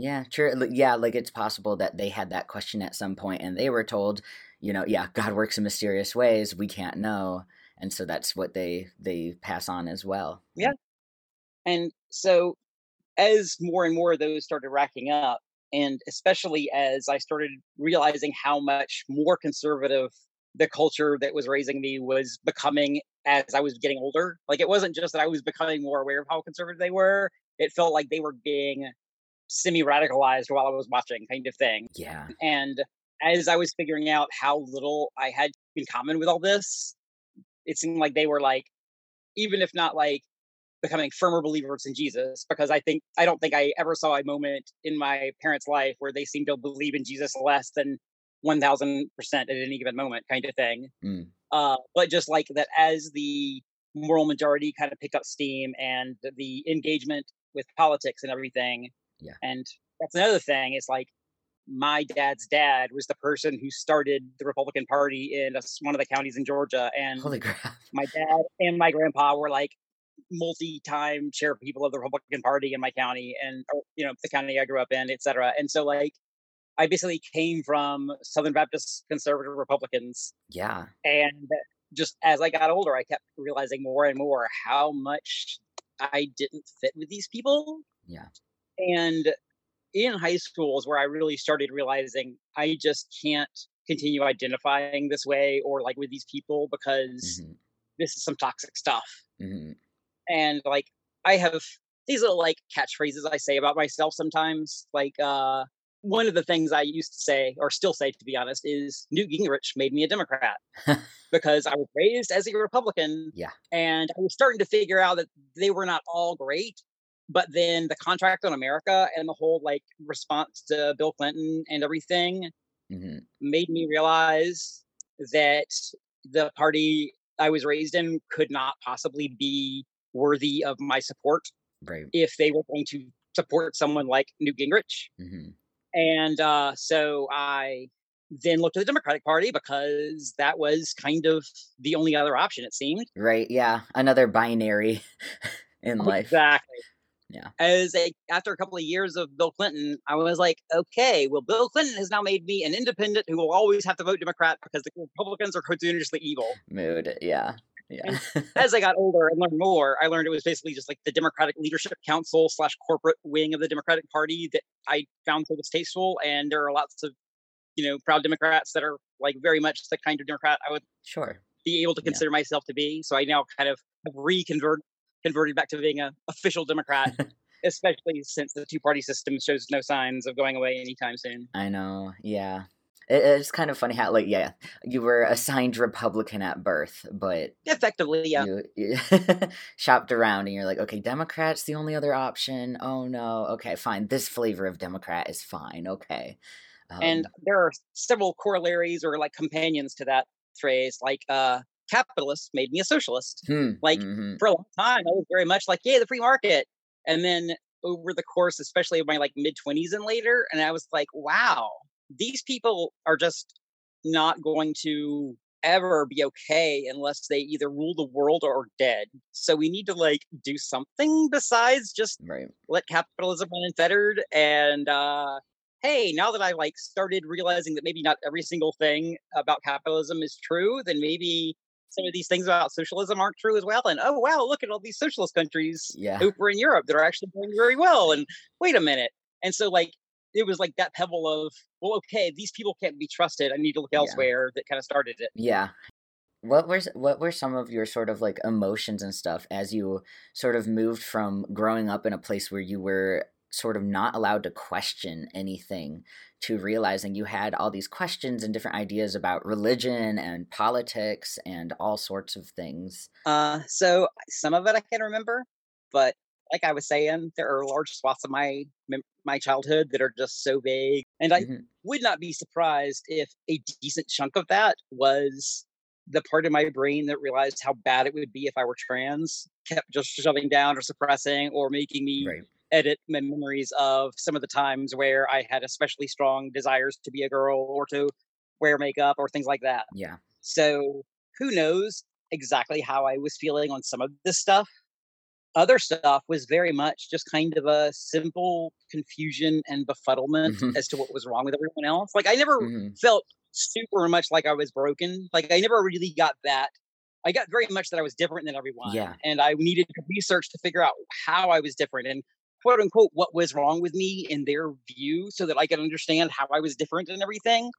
Yeah, true. Yeah, like it's possible that they had that question at some point and they were told, you know, yeah, God works in mysterious ways, we can't know. And so that's what they they pass on as well. Yeah. And so as more and more of those started racking up, and especially as I started realizing how much more conservative the culture that was raising me was becoming as I was getting older. Like it wasn't just that I was becoming more aware of how conservative they were. It felt like they were being semi radicalized while I was watching, kind of thing. Yeah. And as I was figuring out how little I had in common with all this, it seemed like they were like, even if not like becoming firmer believers in Jesus, because I think I don't think I ever saw a moment in my parents' life where they seemed to believe in Jesus less than one thousand percent at any given moment, kind of thing. Mm. Uh, but just like that, as the moral majority kind of picked up steam and the engagement with politics and everything, Yeah. and that's another thing. Is like my dad's dad was the person who started the Republican Party in one of the counties in Georgia, and Holy *laughs* crap. my dad and my grandpa were like multi-time chair people of the Republican Party in my county, and you know the county I grew up in, et cetera. And so like I basically came from Southern Baptist conservative Republicans, Yeah. and just as I got older, I kept realizing more and more how much I didn't fit with these people. Yeah. And in high school is where I really started realizing I just can't continue identifying this way or like with these people because hmm this is some toxic stuff. hmm And like I have these little like catchphrases I say about myself sometimes. Like uh one of the things I used to say, or still say to be honest, is Newt Gingrich made me a Democrat *laughs* because I was raised as a Republican. Yeah. And I was starting to figure out that they were not all great. But then the contract on America and the whole like response to Bill Clinton and everything hmm made me realize that the party I was raised in could not possibly be worthy of my support Right. if they were going to support someone like Newt Gingrich. hmm And uh, so I then looked at the Democratic Party because that was kind of the only other option, it seemed. Right. Yeah. Another binary *laughs* in life. Exactly. Yeah. As a after a couple of years of Bill Clinton, I was like, okay, well, Bill Clinton has now made me an independent who will always have to vote Democrat because the Republicans are continuously evil. Mood. Yeah. Yeah. *laughs* As I got older and learned more, I learned it was basically just like the Democratic Leadership Council slash corporate wing of the Democratic Party that I found so distasteful. And there are lots of, you know, proud Democrats that are like very much the kind of Democrat I would sure. be able to Yeah. consider myself to be. So I now kind of have reconvert converted back to being a official Democrat, *laughs* especially since the two party system shows no signs of going away anytime soon. I know. Yeah. It, it's kind of funny how, like, yeah, you were assigned Republican at birth, but Effectively, yeah. you, you *laughs* shopped around and you're like, okay, Democrat's the only other option. Oh no. Okay, fine. This flavor of Democrat is fine. Okay. Um, and there are several corollaries or like companions to that phrase, like uh capitalist made me a socialist. hmm, like, mhm, For a long time, I was very much like, yeah, the free market. And then over the course, especially of my like mid twenties and later, and I was like, wow, these people are just not going to ever be okay unless they either rule the world or are dead. So we need to like do something besides just right. let capitalism run unfettered and uh hey now that i like started realizing that maybe not every single thing about capitalism is true then maybe some of these things about socialism aren't true as well and oh wow look at all these socialist countries Yeah. over in europe that are actually doing very well and wait a minute and so like it was like that pebble of well okay these people can't be trusted i need to look Yeah. elsewhere that kind of started it Yeah. What were what were some of your sort of like emotions and stuff as you sort of moved from growing up in a place where you were sort of not allowed to question anything to realizing you had all these questions and different ideas about religion and politics and all sorts of things. Uh, so some of it I can remember, but like I was saying, there are large swaths of my my childhood that are just so vague, and I Mhm. would not be surprised if a decent chunk of that was the part of my brain that realized how bad it would be if I were trans, kept just shoving down or suppressing or making me Right. Edit my memories of some of the times where I had especially strong desires to be a girl or to wear makeup or things like that. Yeah. So who knows exactly how I was feeling on some of this stuff. Other stuff was very much just kind of a simple confusion and befuddlement Mhm. as to what was wrong with everyone else. Like I never Mhm. felt super much like I was broken. Like I never really got that. I got very much that I was different than everyone. Yeah. And I needed to research to figure out how I was different and quote unquote what was wrong with me in their view so that I could understand how I was different and everything.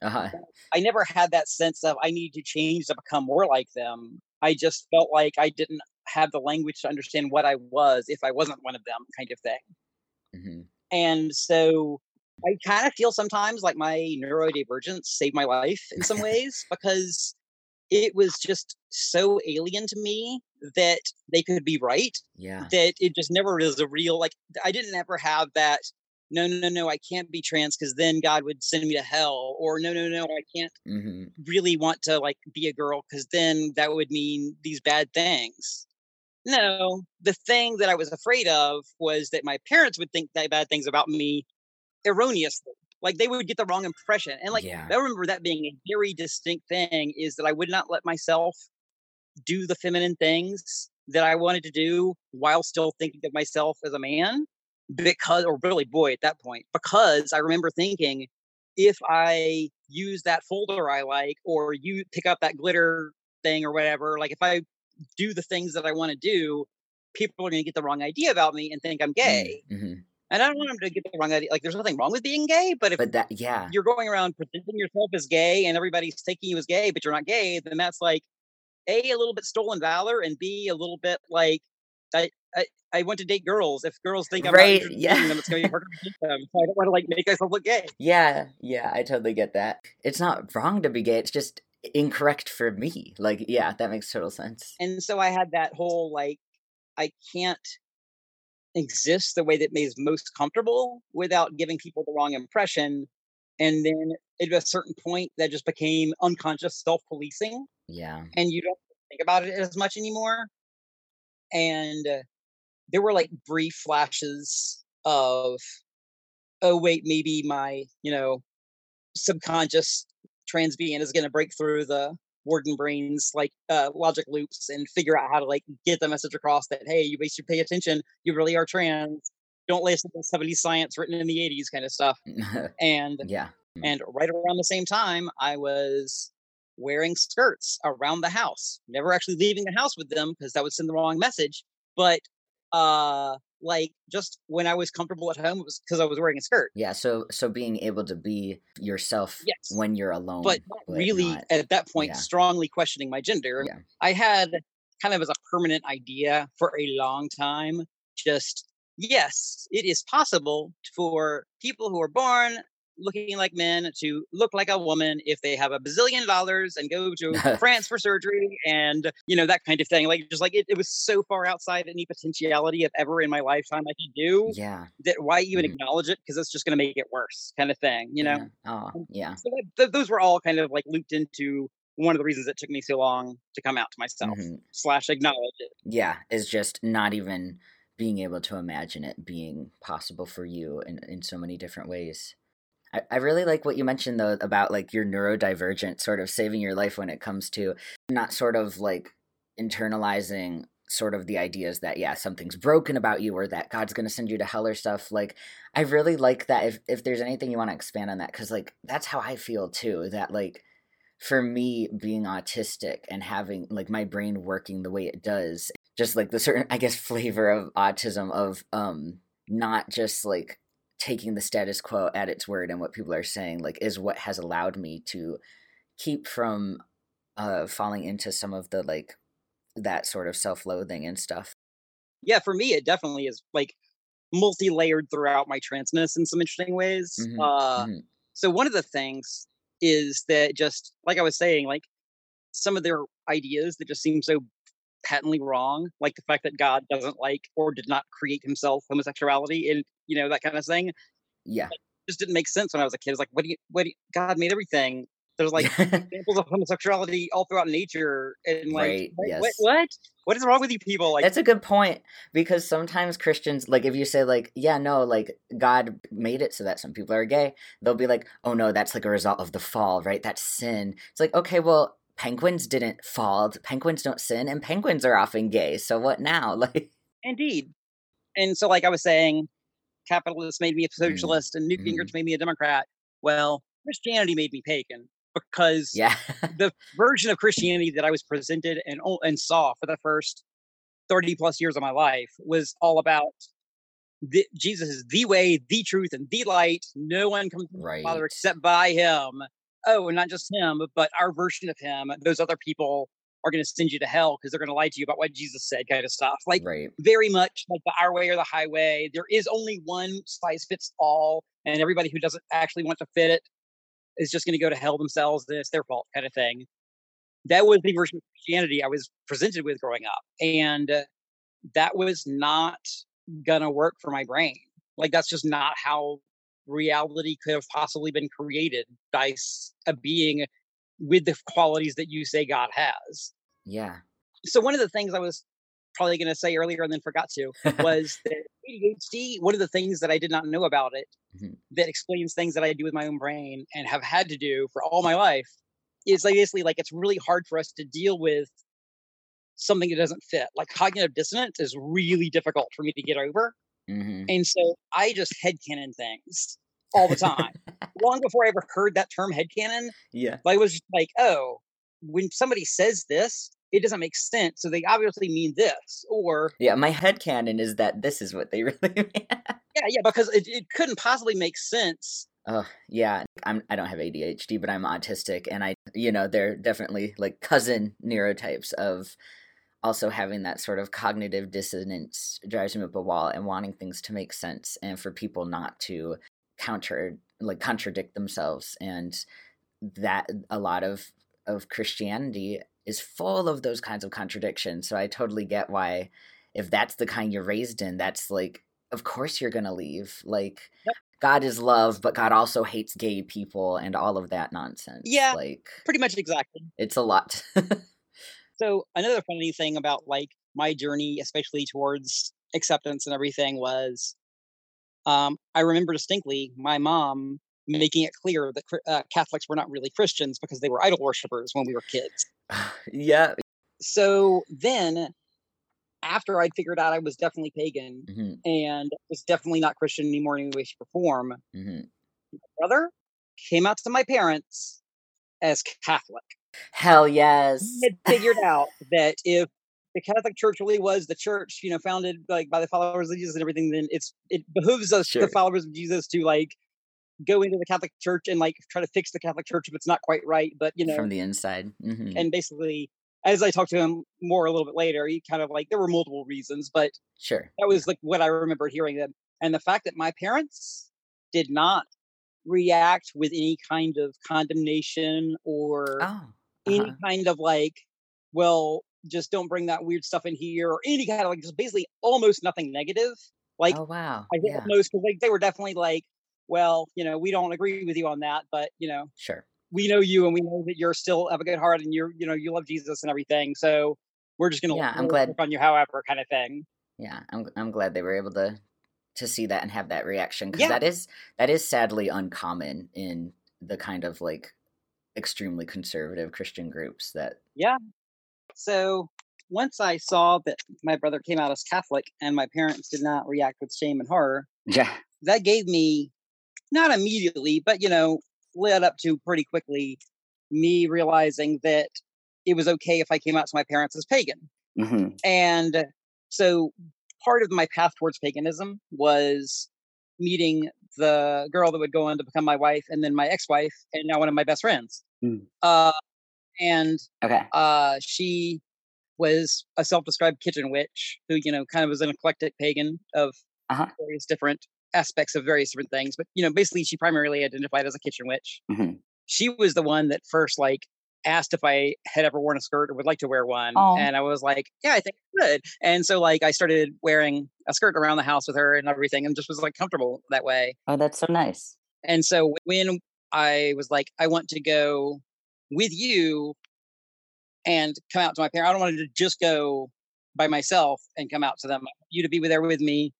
Uh-huh. I never had that sense of I need to change to become more like them. I just felt like I didn't have the language to understand what I was if I wasn't one of them, kind of thing. hmm And so I kind of feel sometimes like my neurodivergence saved my life in some *laughs* ways because it was just so alien to me that they could be right Yeah. that it just never was a real like I didn't ever have that no no no I can't be trans because then God would send me to hell or no no no I can't hmm really want to like be a girl because then that would mean these bad things. No, the thing that I was afraid of was that my parents would think that bad things about me erroneously. Like they would get the wrong impression. And like Yeah. I remember that being a very distinct thing is that I would not let myself do the feminine things that I wanted to do while still thinking of myself as a man. Because or really boy at that point, because I remember thinking if I use that folder I like, or you pick up that glitter thing or whatever, like if I do the things that I want to do, people are going to get the wrong idea about me and think I'm gay. hmm And I don't want them to get the wrong idea. Like, there's nothing wrong with being gay, but if But that, yeah, you're going around presenting yourself as gay and everybody's taking you as gay, but you're not gay, then that's like a a little bit stolen valor, and b a little bit like I. I, I want to date girls. If girls think I'm Right, yeah. them, it's going to be harder to date them. So I don't want to like make myself look gay. yeah, yeah. I totally get that. It's not wrong to be gay. It's just incorrect for me. Like, yeah, that makes total sense. and so I had that whole like I can't exist the way that is most comfortable without giving people the wrong impression. And then at a certain point, that just became unconscious self-policing, Yeah. and you don't think about it as much anymore. And uh, there were like brief flashes of, oh wait, maybe my you know subconscious trans being is going to break through the warden brains like uh, logic loops and figure out how to like get the message across that hey you should pay attention. You really are trans. Don't listen to 70s science written in the 80s kind of stuff. *laughs* And yeah. and right around the same time i was wearing skirts around the house never actually leaving the house with them because that would send the wrong message but uh like just when i was comfortable at home it was because i was wearing a skirt Yeah. So, so being able to be yourself Yes. when you're alone, but not really not- at that point yeah. strongly questioning my gender. Yeah. I had kind of as a permanent idea for a long time just yes, it is possible for people who are born looking like men to look like a woman if they have a bazillion dollars and go *laughs* to France for surgery and you know that kind of thing. Like just like it, it was so far outside any potentiality of ever in my lifetime I could do yeah. that why even Mm. acknowledge it because it's just going to make it worse kind of thing, you know. Yeah. Oh, yeah. So that, th- those were all kind of like looped into one of the reasons it took me so long to come out to myself Mhm. slash acknowledge it. yeah is just not even being able to imagine it being possible for you in, in so many different ways I, I really like what you mentioned though about like your neurodivergent sort of saving your life when it comes to not sort of like internalizing sort of the ideas that yeah something's broken about you or that god's going to send you to hell or stuff like i really like that if if there's anything you want to expand on that because like that's how i feel too that like for me being autistic and having like my brain working the way it does just like the certain i guess flavor of autism of um not just like taking the status quo at its word and what people are saying like is what has allowed me to keep from uh falling into some of the like that sort of self-loathing and stuff Yeah, for me, it definitely is like multi-layered throughout my transness in some interesting ways. Mhm, Uh, mhm. So one of the things is that just like I was saying, like some of their ideas that just seem so patently wrong, like the fact that God doesn't like or did not create himself homosexuality and you know that kind of thing, yeah just didn't make sense when I was a kid. It was like, what do you, what do you, God made everything. There's like *laughs* examples of homosexuality all throughout nature, and like, Right, what, yes. what, what, what is wrong with you people? Like, That's a good point because sometimes Christians, like if you say like, yeah, no, like God made it so that some people are gay, they'll be like, oh no, that's like a result of the fall, right? That's sin. It's like, okay, well, penguins didn't fall, penguins don't sin, and penguins are often gay. So what now? *laughs* Like, Indeed. And so, like I was saying, capitalists made me a Mm, socialist and Newt Gingrich made me a Democrat. Well, Christianity made me pagan because yeah, the version of Christianity that I was presented and and saw for the first 30 plus years of my life was all about the, Jesus is the way, the truth, and the light. No one comes to the Right. Father except by him. Oh, and not just him, but our version of him. Those other people are going to send you to hell because they're going to lie to you about what Jesus said, kind of stuff. Like Right. very much like the our way or the highway. There is only one size fits all, and everybody who doesn't actually want to fit it is just going to go to hell themselves. And it's their fault, kind of thing. That was the version of Christianity I was presented with growing up, and uh, that was not gonna work for my brain. Like that's just not how reality could have possibly been created by a being with the qualities that you say God has. Yeah. So one of the things I was probably going to say earlier and then forgot to *laughs* was that ADHD. One of the things that I did not know about it Mhm. that explains things that I do with my own brain and have had to do for all my life is like basically like it's really hard for us to deal with something that doesn't fit. Like cognitive dissonance is really difficult for me to get over. Hmm And so I just headcanon things all the time. Long before I ever heard that term headcanon, *laughs* yeah. I was just like, oh, when somebody says this, it doesn't make sense. So they obviously mean this. Or, Yeah. My headcanon is that this is what they *laughs* really mean. yeah, yeah, because it, it couldn't possibly make sense. Oh yeah, I'm I don't have ADHD, but I'm autistic, and I you know they're definitely like cousin neurotypes of also having that sort of cognitive dissonance drives me up a wall and wanting things to make sense and for people not to counter like contradict themselves and that a lot of of Christianity is full of those kinds of contradictions. So I totally get why if that's the kind you're raised in, that's like of course you're gonna leave. Like Yep. God is love, but God also hates gay people and all of that nonsense. Yeah. Like Pretty much exactly. it's a lot. *laughs* So another funny thing about like my journey, especially towards acceptance and everything, was um, I remember distinctly my mom making it clear that uh, Catholics were not really Christians because they were idol worshippers when we were kids. *sighs* yeah. So then, after I'd figured out I was definitely pagan hmm and was definitely not Christian anymore in any way, shape, or form, hmm brother came out to my parents as Catholic. Hell yes. had figured *laughs* out that if the Catholic Church really was the church, you know, founded like by the followers of Jesus and everything, then it's it behooves us, Sure. the followers of Jesus, to like go into the Catholic Church and like try to fix the Catholic Church if it's not quite right. But you know, From the inside. hmm and basically, as I talked to him more a little bit later, he kind of like there were multiple reasons, but Sure. that was like what I remember hearing them, and the fact that my parents did not react with any kind of condemnation or Oh. Any uh-huh. kind of like, well, just don't bring that weird stuff in here, or any kind of like, just basically almost nothing negative. Like, oh wow. I think yeah. most because like they were definitely like, well, you know, we don't agree with you on that, but you know, Sure. we know you and we know that you're still have a good heart and you're, you know, you love Jesus and everything. So we're just gonna Yeah, I'm glad- on you, however, kind of thing. Yeah, I'm I'm glad they were able to to see that and have that reaction because Yeah. that is that is sadly uncommon in the kind of like extremely conservative Christian groups that Yeah. So once I saw that my brother came out as Catholic and my parents did not react with shame and horror, yeah that gave me not immediately, but you know, led up to pretty quickly me realizing that it was okay if I came out to my parents as pagan. mm-hmm. And so part of my path towards paganism was meeting the girl that would go on to become my wife and then my ex-wife and now one of my best friends. Mm. Uh, and okay uh, she was a self-described kitchen witch who, you know, kind of was an eclectic pagan of Uh-huh. various different aspects of various different things. But you know, basically, she primarily identified as a kitchen witch. Mhm. She was the one that first like asked if I had ever worn a skirt or would like to wear one, Aw. and I was like, "Yeah, I think I could." And so, like, I started wearing a skirt around the house with her and everything, and just was like comfortable that way. oh that's so nice And so when I was like, I want to go with you and come out to my parents, I don't want to just go by myself and come out to them. You to be there with me.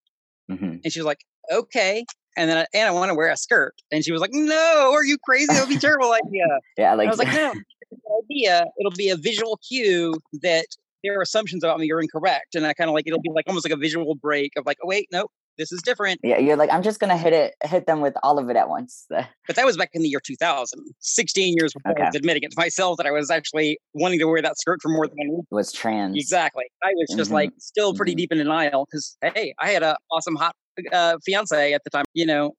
mm-hmm. And she was like, okay. And then, I, and I want to wear a skirt. And she was like, no, are you crazy? That would be a terrible idea. *laughs* yeah like I was like, no, *laughs* it's a good idea. It'll be a visual cue that their assumptions about me are incorrect. And I kind of like, it'll be like almost like a visual break of like, oh, wait, nope, this is different. yeah you're like I'm just gonna hit it hit them with all of it at once *laughs* But that was back in the year 2000, 16 years before I was admitting it to myself that I was actually wanting to wear that skirt for more than one week. was trans Exactly. I was just Mhm. like still pretty Mhm. deep in denial because, hey, I had an awesome hot uh, fiance at the time. You know,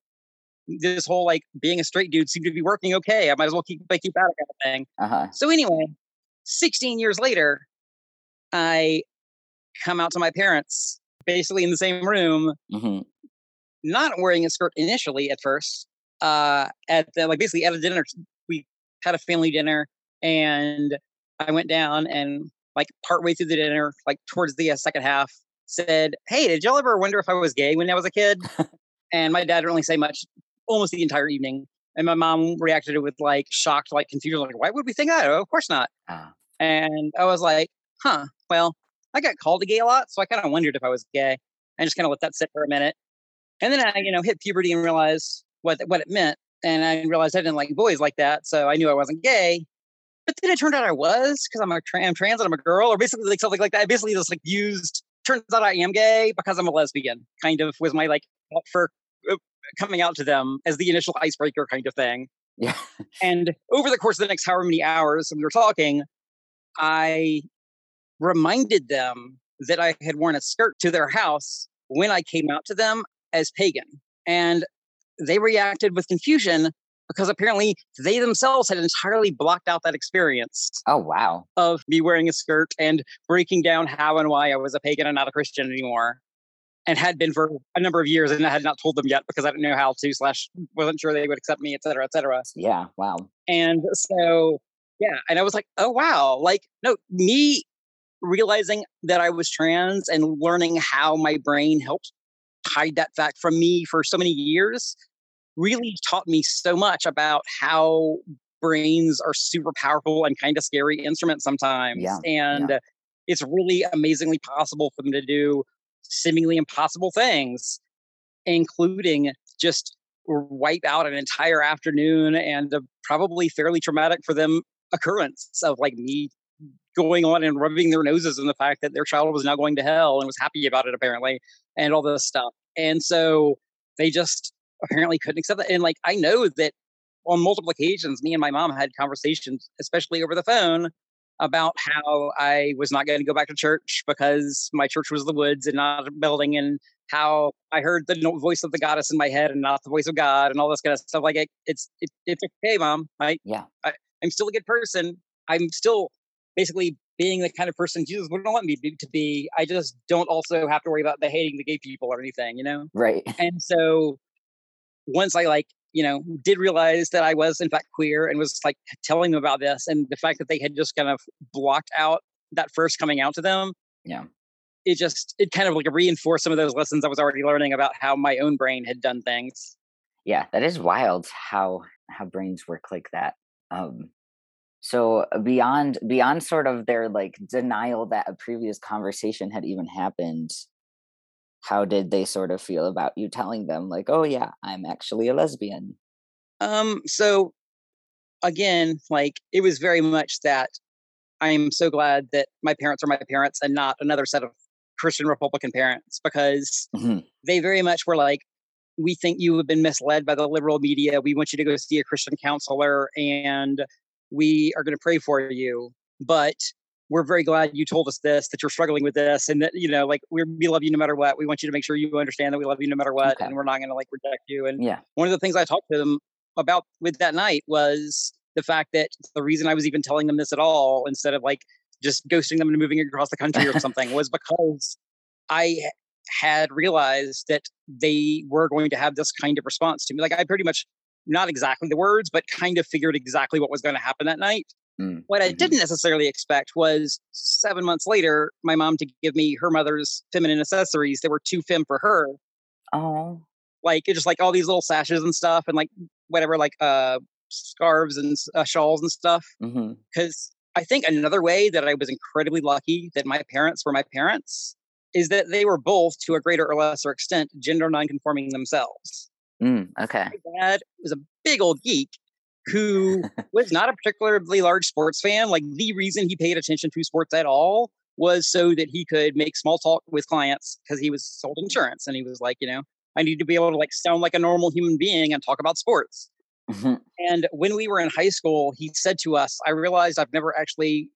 this whole like being a straight dude seemed to be working okay. I might as well keep keep at it kind of thing. Uh-huh. So anyway, 16 years later, I come out to my parents basically in the same room, hmm not wearing a skirt initially at first. Uh, at the like basically at a dinner, we had a family dinner, and I went down and like partway through the dinner, like towards the uh, second half, said, "Hey, did y'all ever wonder if I was gay when I was a kid?" *laughs* and my dad didn't really say much almost the entire evening. And my mom reacted with like shocked, like confusion, like, "Why would we think that? Oh, of course not." Ah. And I was like, "Huh? Well, I got called a gay a lot, so I kind of wondered if I was gay." I just kind of let that sit for a minute, and then I, you know, hit puberty and realized what what it meant, and I realized I didn't like boys like that, so I knew I wasn't gay. But then it turned out I was because I'm a tra- I'm trans and I'm a girl, or basically like something like that. I basically just like used. Turns out I am gay because I'm a lesbian. Kind of was my like for uh, coming out to them as the initial icebreaker kind of thing. Yeah. And over the course of the next however many hours we were talking, I reminded them that I had worn a skirt to their house when I came out to them as pagan. And they reacted with confusion because apparently they themselves had entirely blocked out that experience Oh wow. of me wearing a skirt and breaking down how and why I was a pagan and not a Christian anymore. And had been for a number of years, and I had not told them yet because I didn't know how to, slash, wasn't sure they would accept me, et cetera, et cetera. Yeah. Wow. And so, yeah, and I was like, oh, wow. Like, no, me realizing that I was trans and learning how my brain helped hide that fact from me for so many years really taught me so much about how brains are super powerful and kind of scary instruments sometimes. Yeah, And uh, it's really amazingly possible for them to do seemingly impossible things, including just wipe out an entire afternoon and a probably fairly traumatic for them occurrence of like me going on and rubbing their noses in the fact that their child was now going to hell and was happy about it apparently and all this stuff and so they just apparently couldn't accept that and like i know that on multiple occasions me and my mom had conversations especially over the phone about how i was not going to go back to church because my church was the woods and not a building and how I heard the voice of the goddess in my head and not the voice of God and all this kind of stuff. Like it, it's it, it's okay, mom. I, Yeah. I I'm still a good person. I'm still basically being the kind of person Jesus wouldn't want me to be- I just don't also have to worry about the hating the gay people or anything, you know. Right. And so once I like you know did realize that I was in fact queer and was like telling them about this and the fact that they had just kind of blocked out that first coming out to them Yeah. it just it kind of like reinforced some of those lessons I was already learning about how my own brain had done things. Yeah. That is wild how how brains work like that. Um so uh, beyond beyond sort of their like denial that a previous conversation had even happened, how did they sort of feel about you telling them like, "Oh yeah, I'm actually a lesbian." Um, so again, like it was very much that I am so glad that my parents are my parents and not another set of Christian Republican parents because Mhm. they very much were like, we think you have been misled by the liberal media. We want you to go see a Christian counselor and we are going to pray for you. But we're very glad you told us this, that you're struggling with this, and that, you know, like we we love you no matter what. We want you to make sure you understand that we love you no matter what, Okay. and we're not going to like reject you. And Yeah. one of the things I talked to them about with that night was the fact that the reason I was even telling them this at all, instead of like just ghosting them and moving across the country or *laughs* something, was because I had realized that they were going to have this kind of response to me. Like I pretty much, not exactly the words, but kind of figured exactly what was going to happen that night. Mm, What I mhm. didn't necessarily expect was seven months later, my mom to give me her mother's feminine accessories. They were too fem for her Oh. like just like all these little sashes and stuff and like whatever like uh scarves and uh, shawls and stuff because i think another way that i was incredibly lucky that my parents were my parents is that they were both to a greater or lesser extent gender nonconforming themselves Mm, okay. my dad was a big old geek who was not a particularly large sports fan like the reason he paid attention to sports at all was so that he could make small talk with clients because he was sold insurance and he was like you know i need to be able to like sound like a normal human being and talk about sports Mhm. and when we were in high school he said to us i realized i've never actually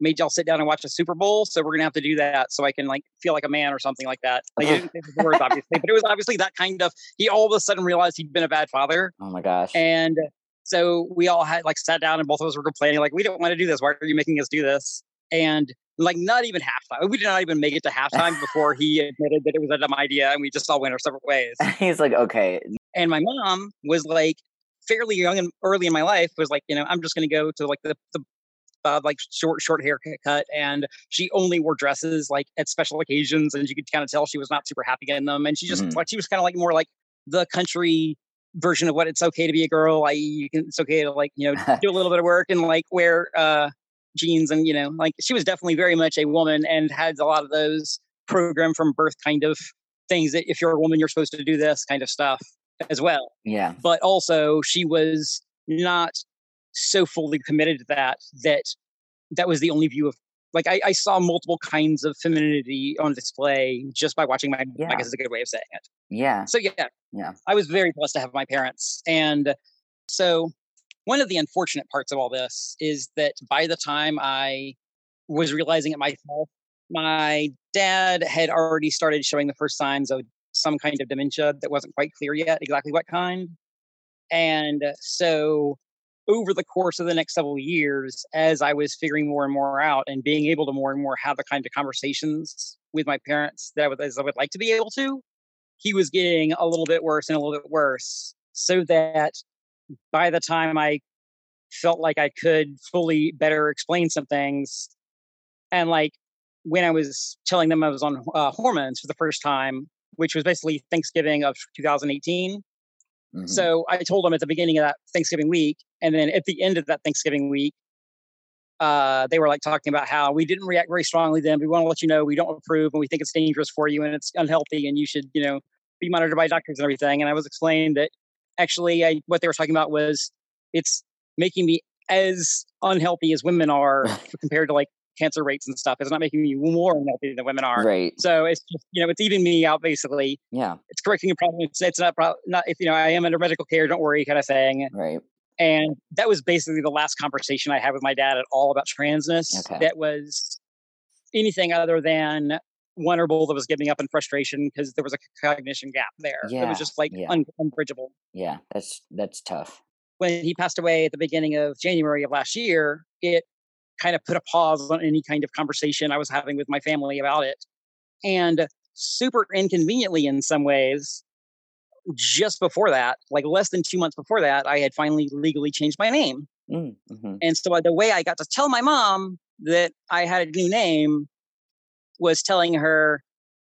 made y'all sit down and watch a Super Bowl, so we're gonna have to do that so I can like feel like a man or something like that. Like, he *laughs* didn't say the words obviously, but it was obviously that kind of. He all of a sudden realized he'd been a bad father, Oh my gosh. and so we all had like sat down and both of us were complaining like we don't want to do this. Why are you making us do this? And like not even halftime. We did not even make it to halftime before *laughs* he admitted that it was a dumb idea, and we just all went our separate ways. *laughs* He's like, okay, And my mom was like fairly young and early in my life was like, you know, I'm just going to go to like the, the uh, like short, short haircut. And she only wore dresses like at special occasions. And you could kind of tell she was not super happy in them. And she just Mhm. like, she was kind of like more like the country version of what it's okay to be a girl. Like you can, it's okay to like, you know, *laughs* do a little bit of work and like wear, uh, jeans and, you know, like she was definitely very much a woman and had a lot of those program from birth kind of things that if you're a woman, you're supposed to do this kind of stuff as well. yeah, But also, she was not so fully committed to that that that was the only view of like I, I saw multiple kinds of femininity on display just by watching my Yeah. I guess is a good way of saying it. yeah, So yeah, Yeah. I was very blessed to have my parents, and so one of the unfortunate parts of all this is that by the time I was realizing it myself, my dad had already started showing the first signs of some kind of dementia that wasn't quite clear yet exactly what kind. And so over the course of the next several years, as I was figuring more and more out and being able to more and more have the kind of conversations with my parents that I would, as I would like to be able to, he was getting a little bit worse and a little bit worse. So that by the time I felt like I could fully better explain some things, and like when I was telling them I was on uh, hormones for the first time, which was basically Thanksgiving of 2018. Mhm, So I told them at the beginning of that Thanksgiving week, and then at the end of that Thanksgiving week, uh, they were like talking about how we didn't react very strongly then. We want to let you know we don't approve and we think it's dangerous for you and it's unhealthy and you should, you know, be monitored by doctors and everything. And I was explaining that actually I, what they were talking about was it's making me as unhealthy as women are *laughs* compared to like cancer rates and stuff. It's not making me more unhealthy than women are. right, So it's just, you know, it's eating me out basically. yeah, It's correcting a problem. It's, it's not, pro- not, if, you know, I am under medical care, don't worry kind of thing. right, And that was basically the last conversation I had with my dad at all about transness. Okay. That was anything other than both of us giving up in frustration because there was a cognition gap there. Yeah. It was just like yeah. un- unbridgeable. yeah. That's that's tough. When he passed away at the beginning of January of last year, it kind of put a pause on any kind of conversation I was having with my family about it. And super inconveniently, in some ways, just before that, like less than two months before that, I had finally legally changed my name. Mm, mhm, And so uh, the way I got to tell my mom that I had a new name was telling her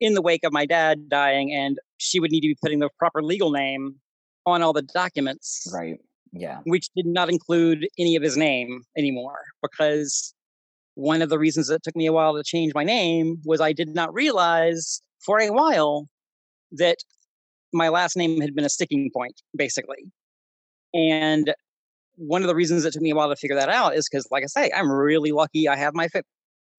in the wake of my dad dying, and she would need to be putting the proper legal name on all the documents, Right. Yeah. which did not include any of his name anymore. Because one of the reasons it took me a while to change my name was I did not realize for a while that my last name had been a sticking point, basically. And one of the reasons it took me a while to figure that out is because, like I say, I'm really lucky I have my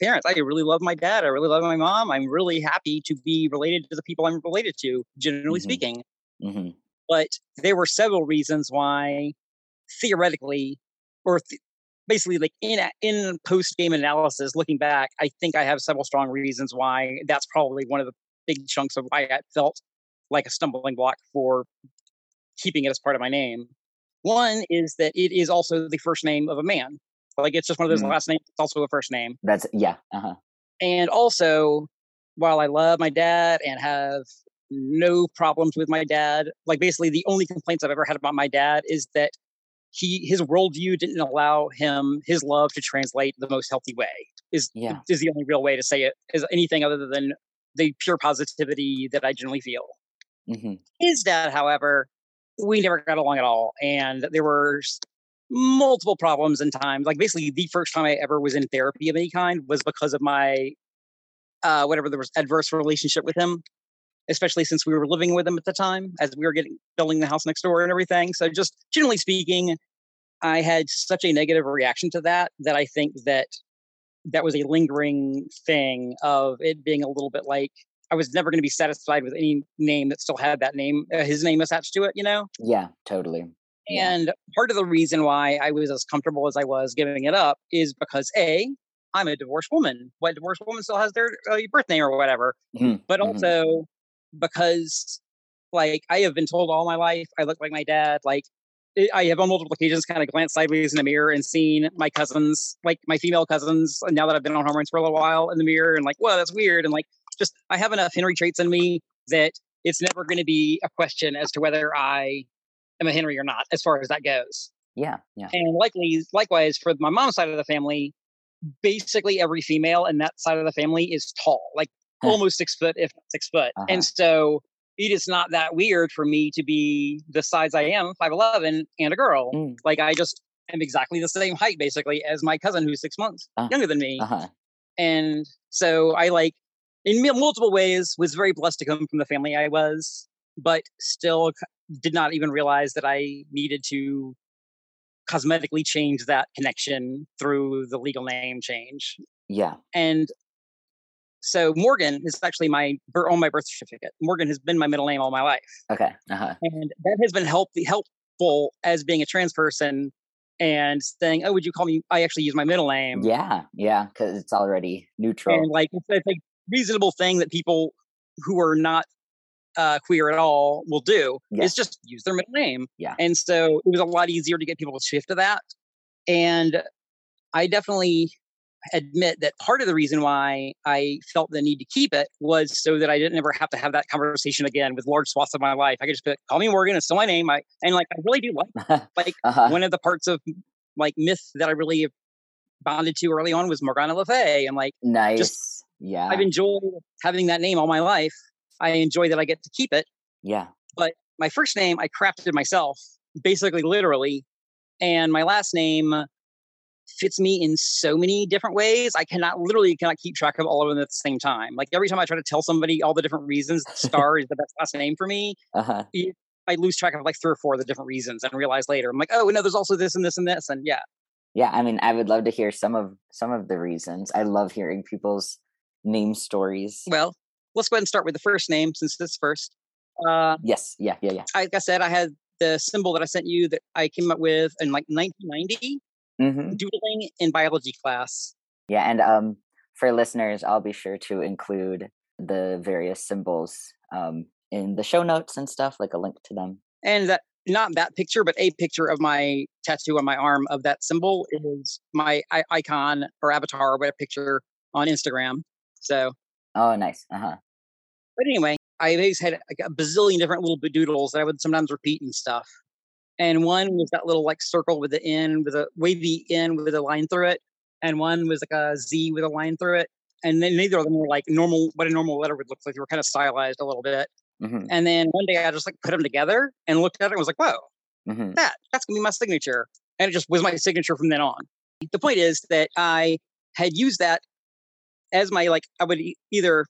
parents. I really love my dad. I really love my mom. I'm really happy to be related to the people I'm related to, generally Mhm. speaking. hmm But there were several reasons why, theoretically, or th- basically, like in a- in post game analysis, looking back, I think I have several strong reasons why that's probably one of the big chunks of why it felt like a stumbling block for keeping it as part of my name. One is that it is also the first name of a man. Like it's just one of those Mm. last names. It's also a first name. That's yeah. Uh huh. And also, while I love my dad and have no problems with my dad, like basically the only complaints I've ever had about my dad is that he his worldview didn't allow him his love to translate the most healthy way. Is Yeah. is the only real way to say it is anything other than the pure positivity that I generally feel. hmm His dad, however, we never got along at all, and there were multiple problems and times. Like basically, the first time I ever was in therapy of any kind was because of my uh, whatever there was adverse relationship with him, especially since we were living with him at the time, as we were getting building the house next door and everything. So just generally speaking, I had such a negative reaction to that that I think that that was a lingering thing of it being a little bit like I was never going to be satisfied with any name that still had that name, uh, his name attached to it, you know? Yeah. Totally. Yeah. And part of the reason why I was as comfortable as I was giving it up is because A, I'm a divorced woman. What divorced woman still has their uh, birth name or whatever? Mhm, But mhm. also because like I have been told all my life I look like my dad. Like I- have on multiple occasions kind of glanced sideways in the mirror and seen my cousins, like my female cousins, uh, now that I've been on hormones for a little while in the mirror and like, whoa, that's weird. And like, just I have enough Henry traits in me that it's never going to be a question as to whether I am a Henry or not, as far as that goes. Yeah, yeah. And likely, likewise, for my mom's side of the family, basically every female in that side of the family is tall, like. Almost six foot, if not six foot. Uh-huh. And so it is not that weird for me to be the size I am, 5'11, and a girl. Mm. Like I just am exactly the same height, basically, as my cousin who's six months Uh, younger than me. Uh-huh. And so I like, in multiple ways, was very blessed to come from the family I was, but still did not even realize that I needed to cosmetically change that connection through the legal name change. Yeah. And so Morgan is actually my on my birth certificate. Morgan has been my middle name all my life, Okay. Uh-huh. and that has been help- helpful as being a trans person and saying, "Oh, would you call me?" I actually use my middle name. Yeah, yeah, because it's already neutral. and like it's, it's a reasonable thing that people who are not uh, queer at all will do Yeah. is just use their middle name. Yeah. And so it was a lot easier to get people to shift to that. And I definitely admit that part of the reason why I felt the need to keep it was so that I didn't ever have to have that conversation again with large swaths of my life. I could just be like, call me Morgan, it's still my name. I and like I really do like *laughs* like uh-huh. one of the parts of like myth that I really bonded to early on was Morgana Le Fay. And like nice. yeah. I've enjoyed having that name all my life. I enjoy that I get to keep it. yeah. But my first name I crafted myself, basically literally, and my last name fits me in so many different ways. I cannot literally cannot keep track of all of them at the same time. Like every time I try to tell somebody all the different reasons *laughs* Star is the best last name for me, Uh-huh. I lose track of like three or four of the different reasons and realize later I'm like, oh no, there's also this and this and this and yeah. Yeah, I mean, I would love to hear some of some of the reasons. I love hearing people's name stories. Well, let's go ahead and start with the first name since it's first. Uh, yes, yeah, yeah, yeah. like I said, I had the symbol that I sent you that I came up with in like 1990, hmm doodling in biology class. Yeah, and um, for listeners, I'll be sure to include the various symbols um in the show notes and stuff, like a link to them. And that, not that picture, but a picture of my tattoo on my arm of that symbol is my I- icon or avatar or whatever picture on Instagram. So, Oh, nice. Uh huh. but anyway, I always had like a bazillion different little doodles that I would sometimes repeat and stuff. And one was that little like circle with the N with a wavy N with a line through it. And one was like a Z with a line through it. And then neither of them were like normal, what a normal letter would look like. They were kind of stylized a little bit. hmm And then one day I just like put them together and looked at it and was like, whoa, hmm that, that's gonna be my signature. And it just was my signature from then on. The point is that I had used that as my like I would e- either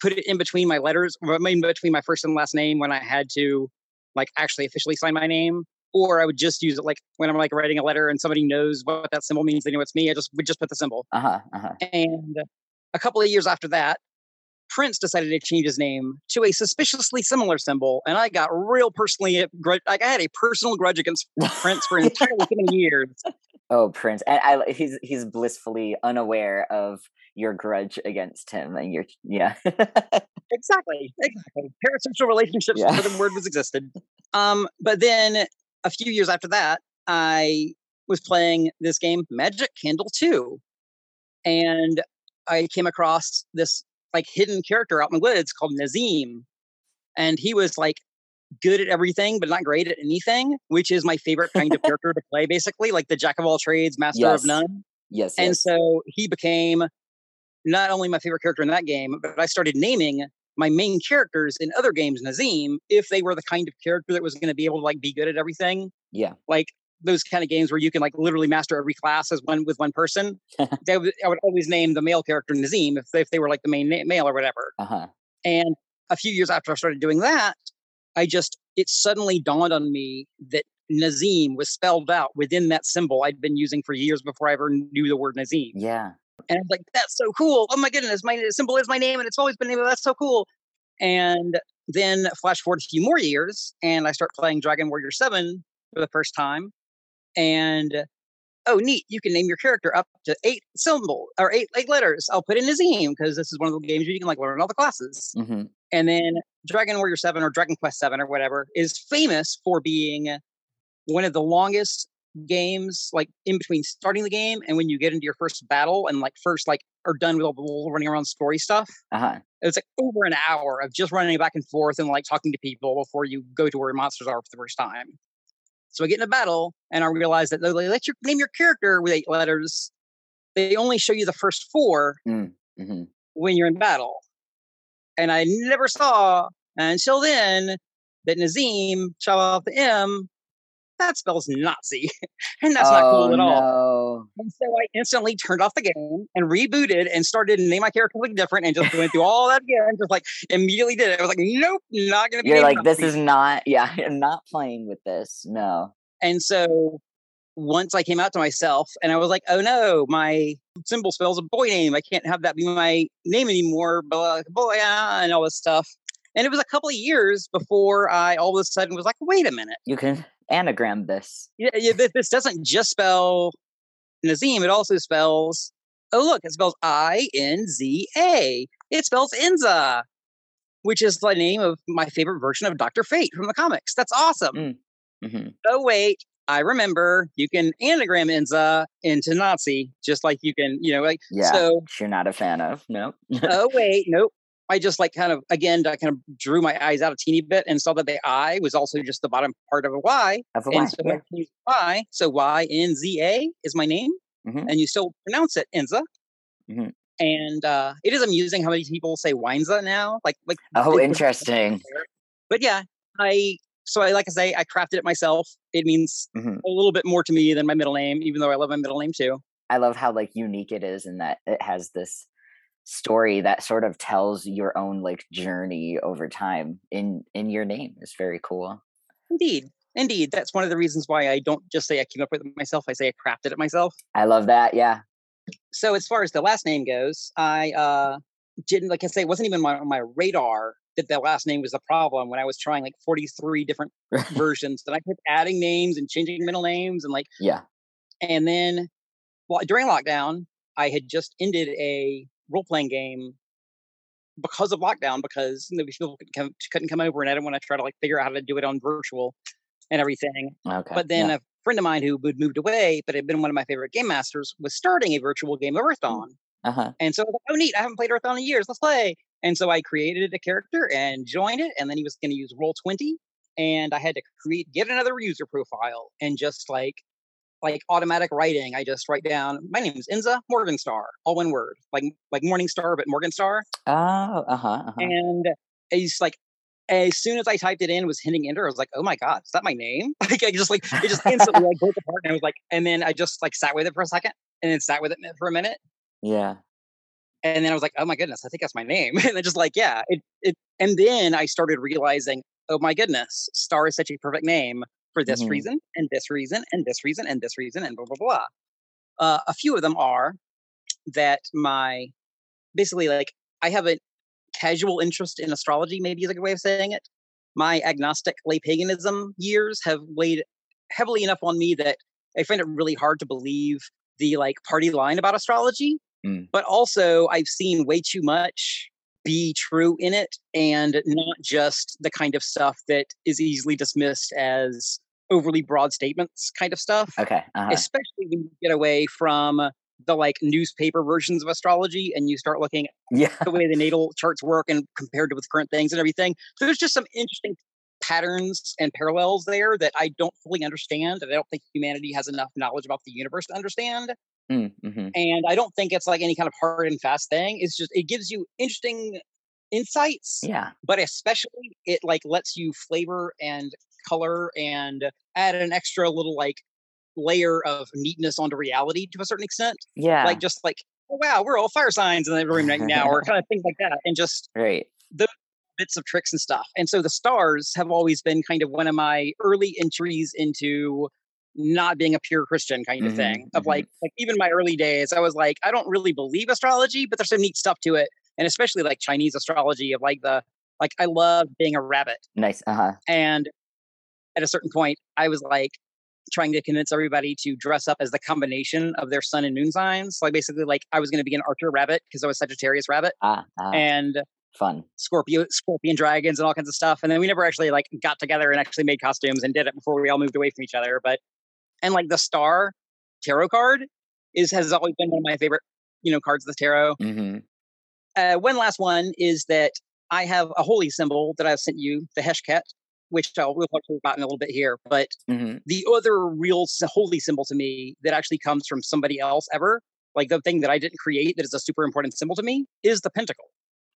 put it in between my letters or in between my first and last name when I had to like actually officially sign my name. Or I would just use it like when I'm like writing a letter and somebody knows what that symbol means, they know it's me. I just would just put the symbol. Uh huh. Uh huh. And a couple of years after that, Prince decided to change his name to a suspiciously similar symbol, and I got real personally. Like I had a personal grudge against Prince for entirely too many *laughs* years. Oh, Prince, and I he's he's blissfully unaware of your grudge against him, and you're yeah. *laughs* Exactly, exactly. Parasocial relationships Yeah. before the word was existed. Um, but then a few years after that, I was playing this game, Magic Candle Two, and I came across this like hidden character out in the woods called Nazim, and he was like good at everything but not great at anything, which is my favorite kind of *laughs* character to play. Basically, like the jack of all trades, master Yes. of none. yes. And yes. so he became not only my favorite character in that game, but I started naming my main characters in other games Nazim if they were the kind of character that was going to be able to like be good at everything. yeah. Like those kind of games where you can like literally master every class as one with one person. *laughs* they would, I would always name the male character Nazim if they, if they were like the main na- male or whatever. Uh huh. And a few years after I started doing that, I just, it suddenly dawned on me that Nazim was spelled out within that symbol I'd been using for years before I ever knew the word Nazim. Yeah. And I was like, that's so cool. Oh my goodness, my symbol is my name and it's always been named. That's so cool. And then flash forward a few more years and I start playing Dragon Warrior 7 for the first time. And oh, neat, you can name your character up to eight symbol or eight eight letters. I'll put in Nazim because this is one of the games where you can like learn all the classes. hmm And then Dragon Warrior 7 or Dragon Quest 7 or whatever is famous for being one of the longest games, like in between starting the game and when you get into your first battle and like first like are done with all the running around story stuff. Uh-huh. It's like over an hour of just running back and forth and like talking to people before you go to where your monsters are for the first time. So I get in a battle and I realize that they let you name your character with eight letters. They only show you the first four hmm when you're in battle. And I never saw until then that Nazim, shout out the M, that spells Nazi. *laughs* and that's not cool oh, at all. all. And so I instantly turned off the game and rebooted and started to name my character something different and just went through all that again. Just like immediately did it. I was like, nope, not gonna be You're like, this is not. Yeah, I'm *laughs* not playing with this. No. And so once I came out to myself and I was like, oh no, my symbol spells a boy name. I can't have that be my name anymore. Blah, blah, blah, and all this stuff. And it was a couple of years before I all of a sudden was like, wait a minute. You can anagram this. Yeah, yeah, this, this doesn't just spell Nazim, it also spells, oh, look, it spells I N Z A. It spells Inza, which is the name of my favorite version of Dr. Fate from the comics. That's awesome. Mm. hmm oh wait i remember you can anagram inza into nazi just like you can you know like Yeah. so you're not a fan of. No. oh wait nope i just like kind of again i kind of drew my eyes out a teeny bit and saw that the i was also just the bottom part of a y of a and so yeah. Y so y n z a is my name Mhm. and you still pronounce it inza Mhm. and uh it is amusing how many people say winza now like like Oh, interesting. but yeah i so i like i say i crafted it myself it means Mhm. a little bit more to me than my middle name even though i love my middle name too I love how like unique it is in that it has this story that sort of tells your own like journey over time in in your name. is very cool. indeed indeed that's one of the reasons why i don't just say i came up with it myself i say i crafted it myself I love that. Yeah. so as far as the last name goes i uh didn't like i say it wasn't even on my radar that the last name was the problem when i was trying like 43 different *laughs* versions and i kept adding names and changing middle names and like yeah. And then well, during lockdown, I had just ended a role playing game because of lockdown, because you know, people couldn't come, couldn't come over and I didn't want to try to like figure out how to do it on virtual and everything. Okay. But then yeah. a friend of mine who had moved away, but had been one of my favorite game masters, was starting a virtual game of Earthdawn. uh-huh. And so I was like, oh, neat, I haven't played Earthdawn in years. Let's play. And so I created a character and joined it. And then he was going to use Roll20. And I had to create, get another user profile and just like, like automatic writing. I just write down, my name is Inza Morgenstar, all one word, like, like Morning Star, but Morgenstar. Oh, uh-huh. uh-huh. And it's like, as soon as I typed it in, was hitting enter. I was like, "Oh my god, is that my name?" *laughs* Like I just like it just instantly like broke apart, and I was like, and then I just like sat with it for a second, and then sat with it for a minute, yeah. and then I was like, "Oh my goodness, I think that's my name." *laughs* and then just like, yeah, it it, and then I started realizing, "Oh my goodness, Star is such a perfect name for this Mhm. reason, and this reason, and this reason, and this reason, and blah blah blah." Uh, a few of them are that my basically like I have a casual interest in astrology, maybe is a good way of saying it. My agnostic lay paganism years have weighed heavily enough on me that I find it really hard to believe the like party line about astrology. Mm. But also, I've seen way too much be true in it and not just the kind of stuff that is easily dismissed as overly broad statements kind of stuff Okay. Uh-huh. especially when you get away from the like newspaper versions of astrology and you start looking Yeah. the way the natal charts work and compared to with current things and everything. There's just some interesting patterns and parallels there that I don't fully understand. And I don't think humanity has enough knowledge about the universe to understand. Mm, mhm. And I don't think it's like any kind of hard and fast thing. It's just, it gives you interesting insights, Yeah. but especially it like lets you flavor and color and add an extra little like layer of neatness onto reality to a certain extent Yeah. like just like oh wow we're all fire signs in the room right now or *laughs* kind of things like that and just right. The bits of tricks and stuff and so the stars have always been kind of one of my early entries into not being a pure christian kind of Mhm, thing of mhm. like like even my early days i was like i don't really believe astrology but there's some neat stuff to it and especially like chinese astrology of like the like i love being a rabbit Nice. Uh-huh. and at a certain point i was like trying to convince everybody to dress up as the combination of their sun and moon signs. Like basically, like I was going to be an Archer rabbit because I was Sagittarius rabbit, Ah, ah, and fun. Scorpio, scorpion dragons, and all kinds of stuff. And then we never actually like got together and actually made costumes and did it before we all moved away from each other. But and like the star tarot card is has always been one of my favorite, you know, cards of the tarot. hmm Uh, one last one is that I have a holy symbol that I've sent you, the Heshket, which I'll we'll talk about in a little bit here. But hmm the other real holy symbol to me that actually comes from somebody else ever, like the thing that I didn't create that is a super important symbol to me, is the pentacle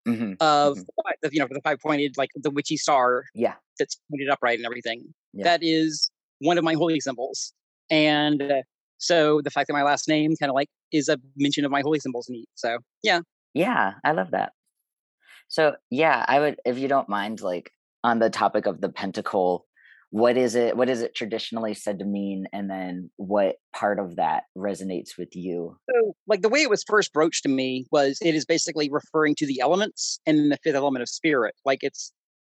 hmm of Mhm. the, you know the five pointed like the witchy star Yeah. that's pointed upright and everything. Yeah. That is one of my holy symbols, and uh, so the fact that my last name kind of like is a mention of my holy symbols neat. So yeah, Yeah, I love that. So yeah, I would, if you don't mind, like on the topic of the pentacle, what is it? What is it traditionally said to mean, and then what part of that resonates with you? so like the way it was first broached to me was it is basically referring to the elements and then the fifth element of spirit. Like it's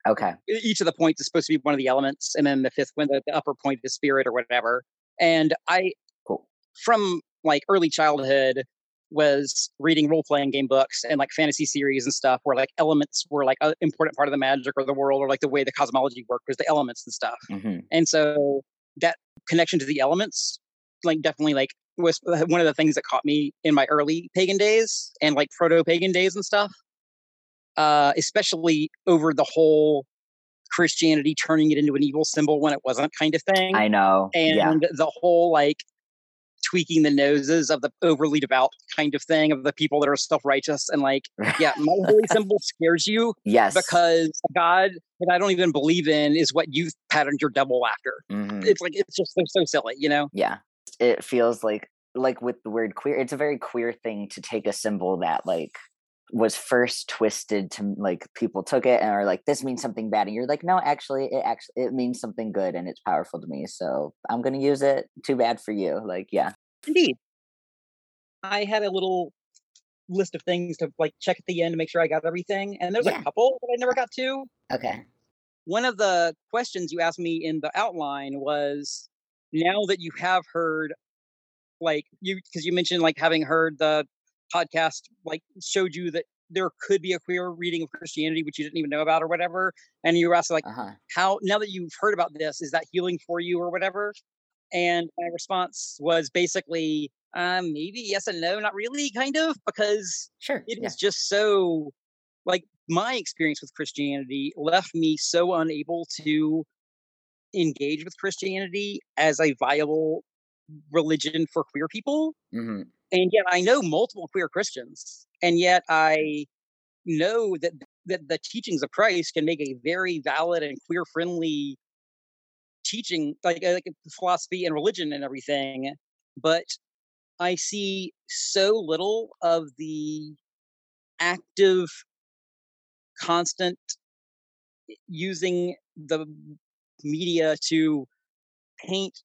Okay. each of the points is supposed to be one of the elements, and then the fifth one, the, the upper point is spirit or whatever. And I, Cool. from like early childhood, was reading role playing game books and like fantasy series and stuff where like elements were like an important part of the magic or the world or like the way the cosmology worked was the elements and stuff. hmm And so that connection to the elements, like definitely like was *laughs* one of the things that caught me in my early pagan days and like proto pagan days and stuff. Uh, especially over the whole Christianity turning it into an evil symbol when it wasn't kind of thing. I know. and yeah. the whole like tweaking the noses of the overly devout kind of thing of the people that are self-righteous and like *laughs* yeah my holy symbol scares you Yes. because god that i don't even believe in is what you patterned your devil after Mhm. it's like it's just so, so silly you know yeah it feels like like with the word queer it's a very queer thing to take a symbol that like was first twisted to like people took it and are like this means something bad and you're like no actually it actually it means something good and it's powerful to me so i'm gonna use it. Too bad for you like yeah. Indeed. I had a little list of things to like check at the end to make sure i got everything and there's Yeah. a couple that i never got to. Okay. One of the questions you asked me in the outline was now that you have heard like you because you mentioned like having heard the podcast like showed you that there could be a queer reading of christianity which you didn't even know about or whatever and you were asked like uh-huh. How now that you've heard about this is that healing for you or whatever? And my response was basically um maybe yes and no not really kind of because sure it yeah. is just so like my experience with christianity left me so unable to engage with christianity as a viable religion for queer people hmm and yet i know multiple queer christians and yet i know that that the teachings of christ can make a very valid and queer friendly teaching like, uh, like philosophy and religion and everything but i see so little of the active constant using the media to paint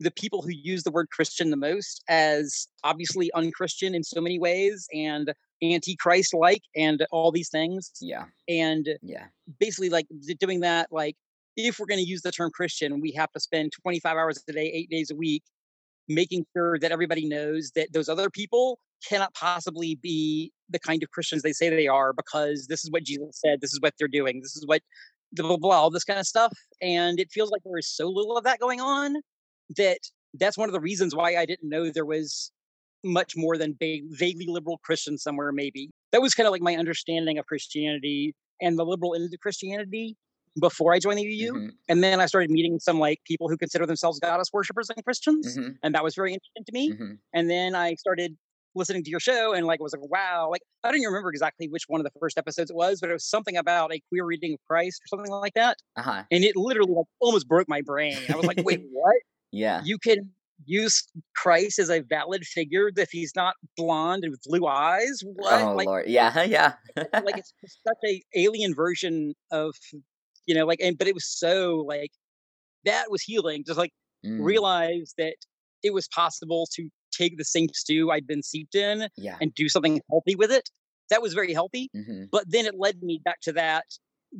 the people who use the word Christian the most as obviously unchristian in so many ways and antichrist like and all these things. Yeah. And yeah. basically like doing that like if we're going to use the term christian we have to spend 25 hours a day 8 days a week making sure that everybody knows that those other people cannot possibly be the kind of christians they say they are because this is what jesus said this is what they're doing this is what blah blah blah all this kind of stuff. And it feels like there is so little of that going on that that's one of the reasons why I didn't know there was much more than va- vaguely liberal Christian somewhere. Maybe that was kind of like my understanding of Christianity and the liberal end of Christianity before I joined the UU. Mhm, And then I started meeting some like people who consider themselves goddess worshippers and Christians, mhm, and that was very interesting to me. mhm. And then I started listening to your show and like was like wow like i don't even remember exactly which one of the first episodes it was but it was something about a queer reading of christ or something like that uh-huh and it literally like almost broke my brain i was like wait *laughs* what yeah you can use Christ as a valid figure if he's not blonde and with blue eyes. What? oh like, lord yeah *laughs* yeah like it's such a alien version of, you know, like, and but it was so like that was healing. Just like Mm, realize that it was possible to take the same stew I'd been seeped in yeah and do something healthy with it. That was very healthy. hmm But then it led me back to that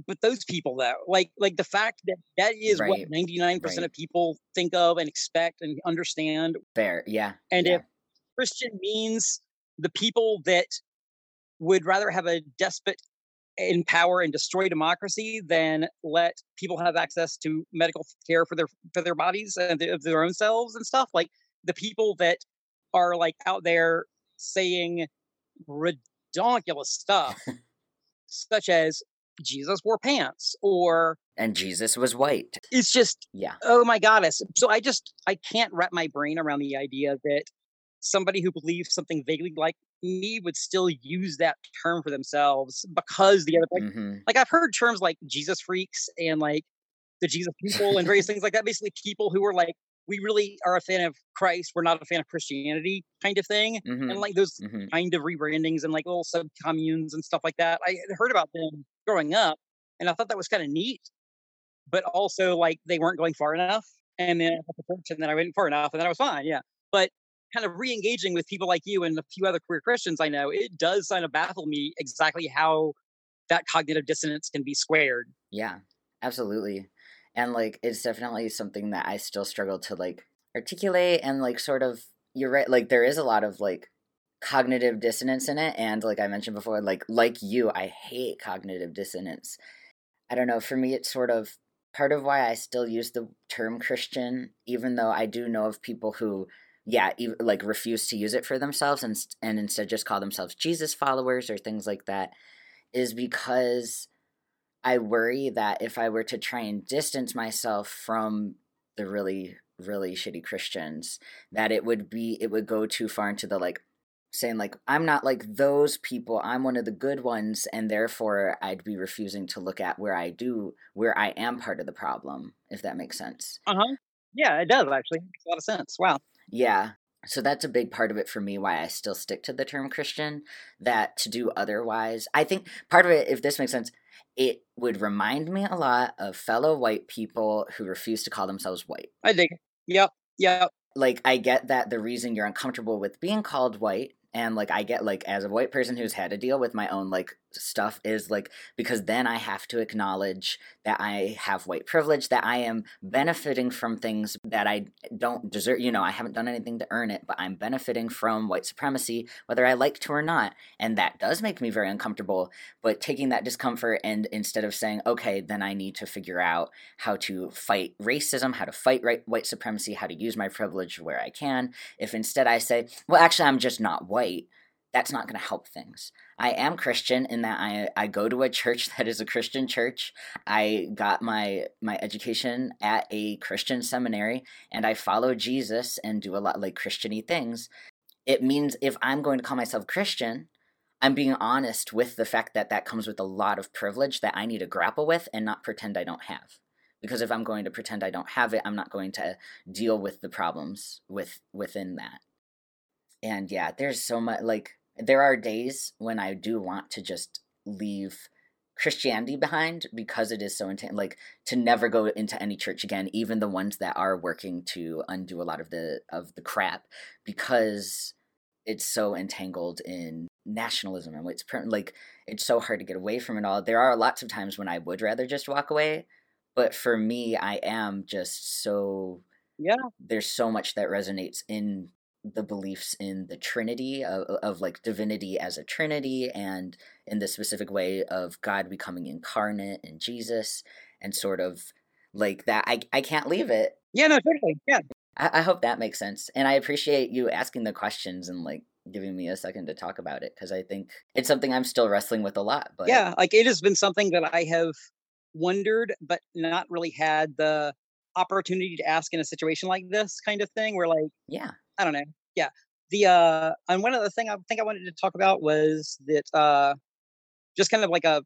but those people though, like like the fact that that is Right. what ninety nine percent Right. of people think of and expect and understand. Fair. Yeah. And yeah. if Christian means the people that would rather have a despot in power and destroy democracy than let people have access to medical care for their for their bodies and their, their own selves and stuff like the people that are like out there saying ridiculous *laughs* stuff such as jesus wore pants or and Jesus was white. it's just Yeah. oh my goddess so i just i can't wrap my brain around the idea that somebody who believes something vaguely like me would still use that term for themselves because the other like, hmm like i've heard terms like jesus freaks and like the jesus people and various things like that basically people who are like we really are a fan of christ we're not a fan of christianity kind of thing hmm and like those hmm kind of rebrandings and like little sub communes and stuff like that. I heard about them growing up, and I thought that was kind of neat. But also, like they weren't going far enough, and then I the church, and then I went far enough, and then I was fine. Yeah, but kind of re-engaging with people like you and a few other queer Christians I know, it does kind of baffle me exactly how that cognitive dissonance can be squared. Yeah, absolutely. And like it's definitely something that I still struggle to like articulate and like sort of you're right like there is a lot of like cognitive dissonance in it and like I mentioned before like like you I hate cognitive dissonance. I don't know, for me it's sort of part of why I still use the term Christian even though I do know of people who yeah, ev- like refuse to use it for themselves and and instead just call themselves Jesus followers or things like that is because I worry that if I were to try and distance myself from the really, really shitty Christians, that it would be, it would go too far into the like saying, like, I'm not like those people, I'm one of the good ones, and therefore I'd be refusing to look at where I do, where I am part of the problem, if that makes sense. Uh huh. Yeah, it does actually. Makes a lot of sense. Wow. Yeah. So that's a big part of it for me why I still stick to the term Christian. That to do otherwise, I think part of it, if this makes sense, it would remind me a lot of fellow white people who refuse to call themselves white. I think. Yep. Yep. Like, I get that the reason you're uncomfortable with being called white, and like, I get like, as a white person who's had to deal with my own like stuff, is like, because then I have to acknowledge that I have white privilege, that I am benefiting from things that I don't deserve. You know, I haven't done anything to earn it, but I'm benefiting from white supremacy, whether I like to or not. And that does make me very uncomfortable. But taking that discomfort and instead of saying, okay, then I need to figure out how to fight racism, how to fight right, white supremacy, how to use my privilege where I can, if instead I say, well, actually, I'm just not white, that's not going to help things. I am Christian in that I, I go to a church *laughs* that is a Christian church. I got my my education at a Christian seminary and I follow Jesus and do a lot like Christiany things. It means if I'm going to call myself Christian, I'm being honest with the fact that that comes with a lot of privilege that I need to grapple with and not pretend I don't have. Because if I'm going to pretend I don't have it, I'm not going to deal with the problems with within that. And yeah, there's so much like there are days when I do want to just leave Christianity behind because it is so intense. Like to never go into any church again, even the ones that are working to undo a lot of the of the crap, because it's so entangled in nationalism and it's per- like it's so hard to get away from it all. There are lots of times when I would rather just walk away, but for me, I am just so Yeah. there's so much that resonates in the beliefs in the trinity of, of like divinity as a trinity and in the specific way of god becoming incarnate in jesus and sort of like that i, I can't leave it Yeah. No. Totally. Yeah. I, I hope that makes sense and i appreciate you asking the questions and like giving me a second to talk about it because i think it's something i'm still wrestling with a lot but yeah like it has been something that i have wondered but not really had the opportunity to ask in a situation like this kind of thing where like yeah i don't know yeah. The uh and one other thing i think i wanted to talk about was that uh just kind of like a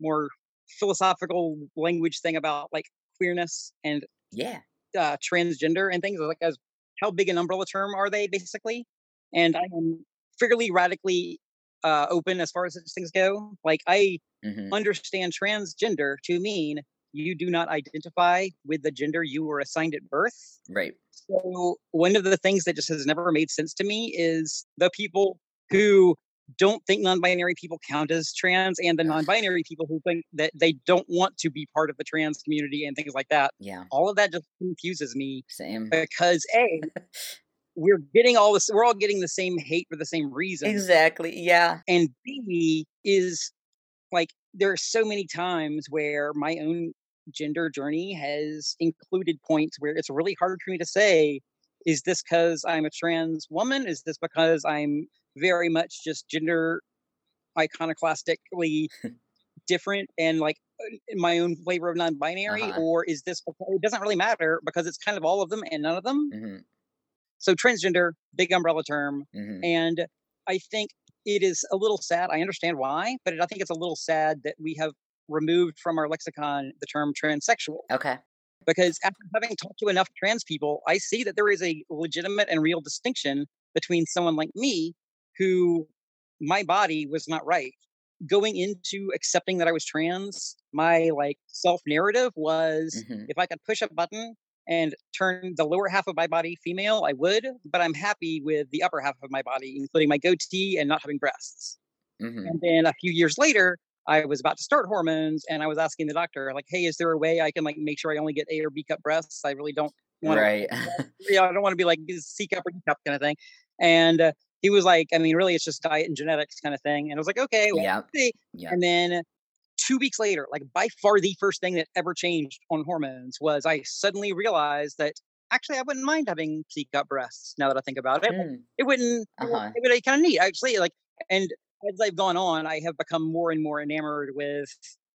more philosophical language thing about like queerness and yeah. uh transgender and things like as how big an umbrella term are they basically? And i am fairly radically uh open as far as things go. Like i hmm understand transgender to mean you do not identify with the gender you were assigned at birth. right So, one of the things that just has never made sense to me is the people who don't think non-binary people count as trans and the non-binary people who think that they don't want to be part of the trans community and things like that Yeah. all of that just confuses me Same. because a *laughs* we're getting all this we're all getting the same hate for the same reason Exactly. Yeah. and b is like there are so many times where my own gender journey has included points where it's really hard for me to say is this because i'm a trans woman is this because i'm very much just gender iconoclastically *laughs* different and like in my own flavor of non-binary Uh-huh. or is this it doesn't really matter because it's kind of all of them and none of them hmm so transgender big umbrella term hmm and I think it is a little sad. I understand why, but I think it's a little sad that we have removed from our lexicon the term transsexual. Okay. Because after having talked to enough trans people, I see that there is a legitimate and real distinction between someone like me, who my body was not right. Going into accepting that I was trans, my like self narrative was hmm if I could push a button and turn the lower half of my body female, I would, but I'm happy with the upper half of my body, including my goatee and not having breasts. hmm And then a few years later, I was about to start hormones and I was asking the doctor, like, hey, is there a way I can like make sure I only get A or B cup breasts? I really don't want Right. *laughs* to, yeah, I don't want to be like C cup or D cup kind of thing. And uh, he was like, I mean, really, it's just diet and genetics kind of thing. And I was like, okay, well, see. Yep. And then two weeks later, like by far the first thing that ever changed on hormones was I suddenly realized that actually I wouldn't mind having C cup breasts now that I think about it. Mm, It wouldn't, Uh-huh. it would be kind of neat actually. Like, and as I've gone on, I have become more and more enamored with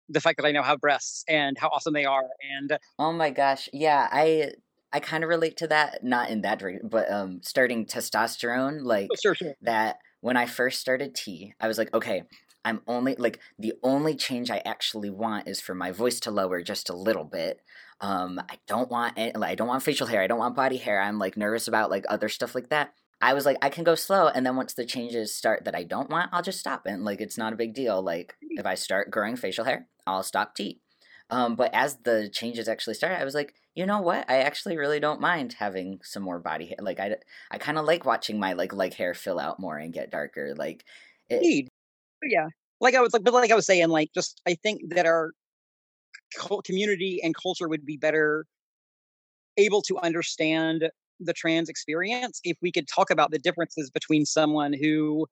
the fact that I now have breasts and how awesome they are. And Oh my gosh. Yeah, I I kind of relate to that, not in that but um starting testosterone like oh, sure, sure. that when I first started T, I was like, okay, I'm only like the only change I actually want is for my voice to lower just a little bit. Um, I don't want any, like I don't want facial hair. I don't want body hair. I'm like nervous about like other stuff like that. I was like, I can go slow, and then once the changes start that I don't want, I'll just stop, and like it's not a big deal. Like if I start growing facial hair, I'll stop tea. Um, but as the changes actually started, I was like, you know what? I actually really don't mind having some more body hair. Like I, I kind of like watching my like leg hair fill out more and get darker. Like, it, Indeed. Yeah. Like I was like, but like I was saying, like just I think that our community and culture would be better able to understand the trans experience if we could talk about the differences between someone who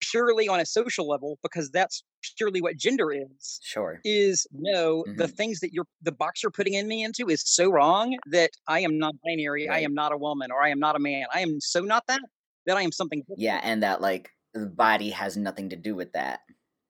purely on a social level because that's purely what gender is sure. is no the Mhm. things that you're the box you're putting in me into is so wrong that i am not binary i am not a woman or i am not a man i am so not that that i am something different. Yeah, and that like the body has nothing to do with that.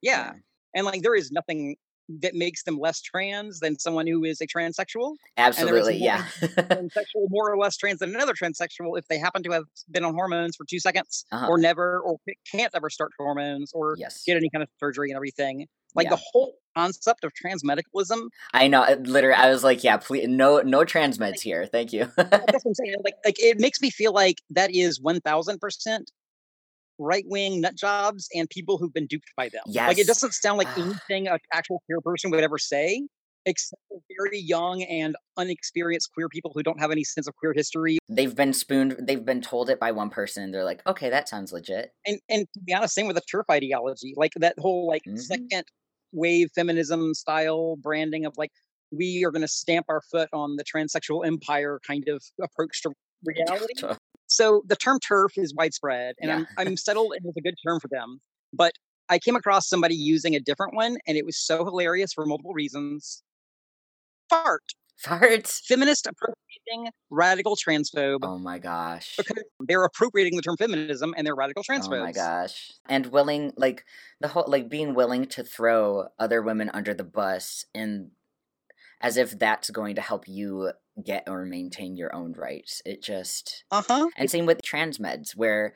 yeah and like there is nothing that makes them less trans than someone who is a transsexual Absolutely. Yeah. *laughs* transsexual more or less trans than another transsexual if they happen to have been on hormones for two seconds Uh-huh. or never or can't ever start hormones or yes. get any kind of surgery and everything like Yeah. the whole concept of transmedicalism I know. it Literally, I was like, yeah, please, no, no trans meds here. Thank you. that's what I'm saying. Like, like it makes me feel like that is one thousand percent right wing nut jobs and people who've been duped by them. Like, it doesn't sound like anything an actual queer person would ever say, except very young and unexperienced queer people who don't have any sense of queer history. they've been spooned. They've been told it by one person. and They're like, okay, that sounds legit. And and to be honest, same with the TERF ideology. Like that whole like Mhm. second wave feminism style branding of like we are going to stamp our foot on the transsexual empire kind of approach to *laughs* reality. So the term TERF is widespread and I'm, I'm *laughs* settled and it's a good term for them but i came across somebody using a different one and it was so hilarious for multiple reasons fart Farts. feminist appropriating radical transphobe Oh my gosh. because they're appropriating the term feminism and they're radical transphobes Oh my gosh. And willing like the whole like being willing to throw other women under the bus and as if that's going to help you get or maintain your own rights. It just uh-huh and same with trans meds where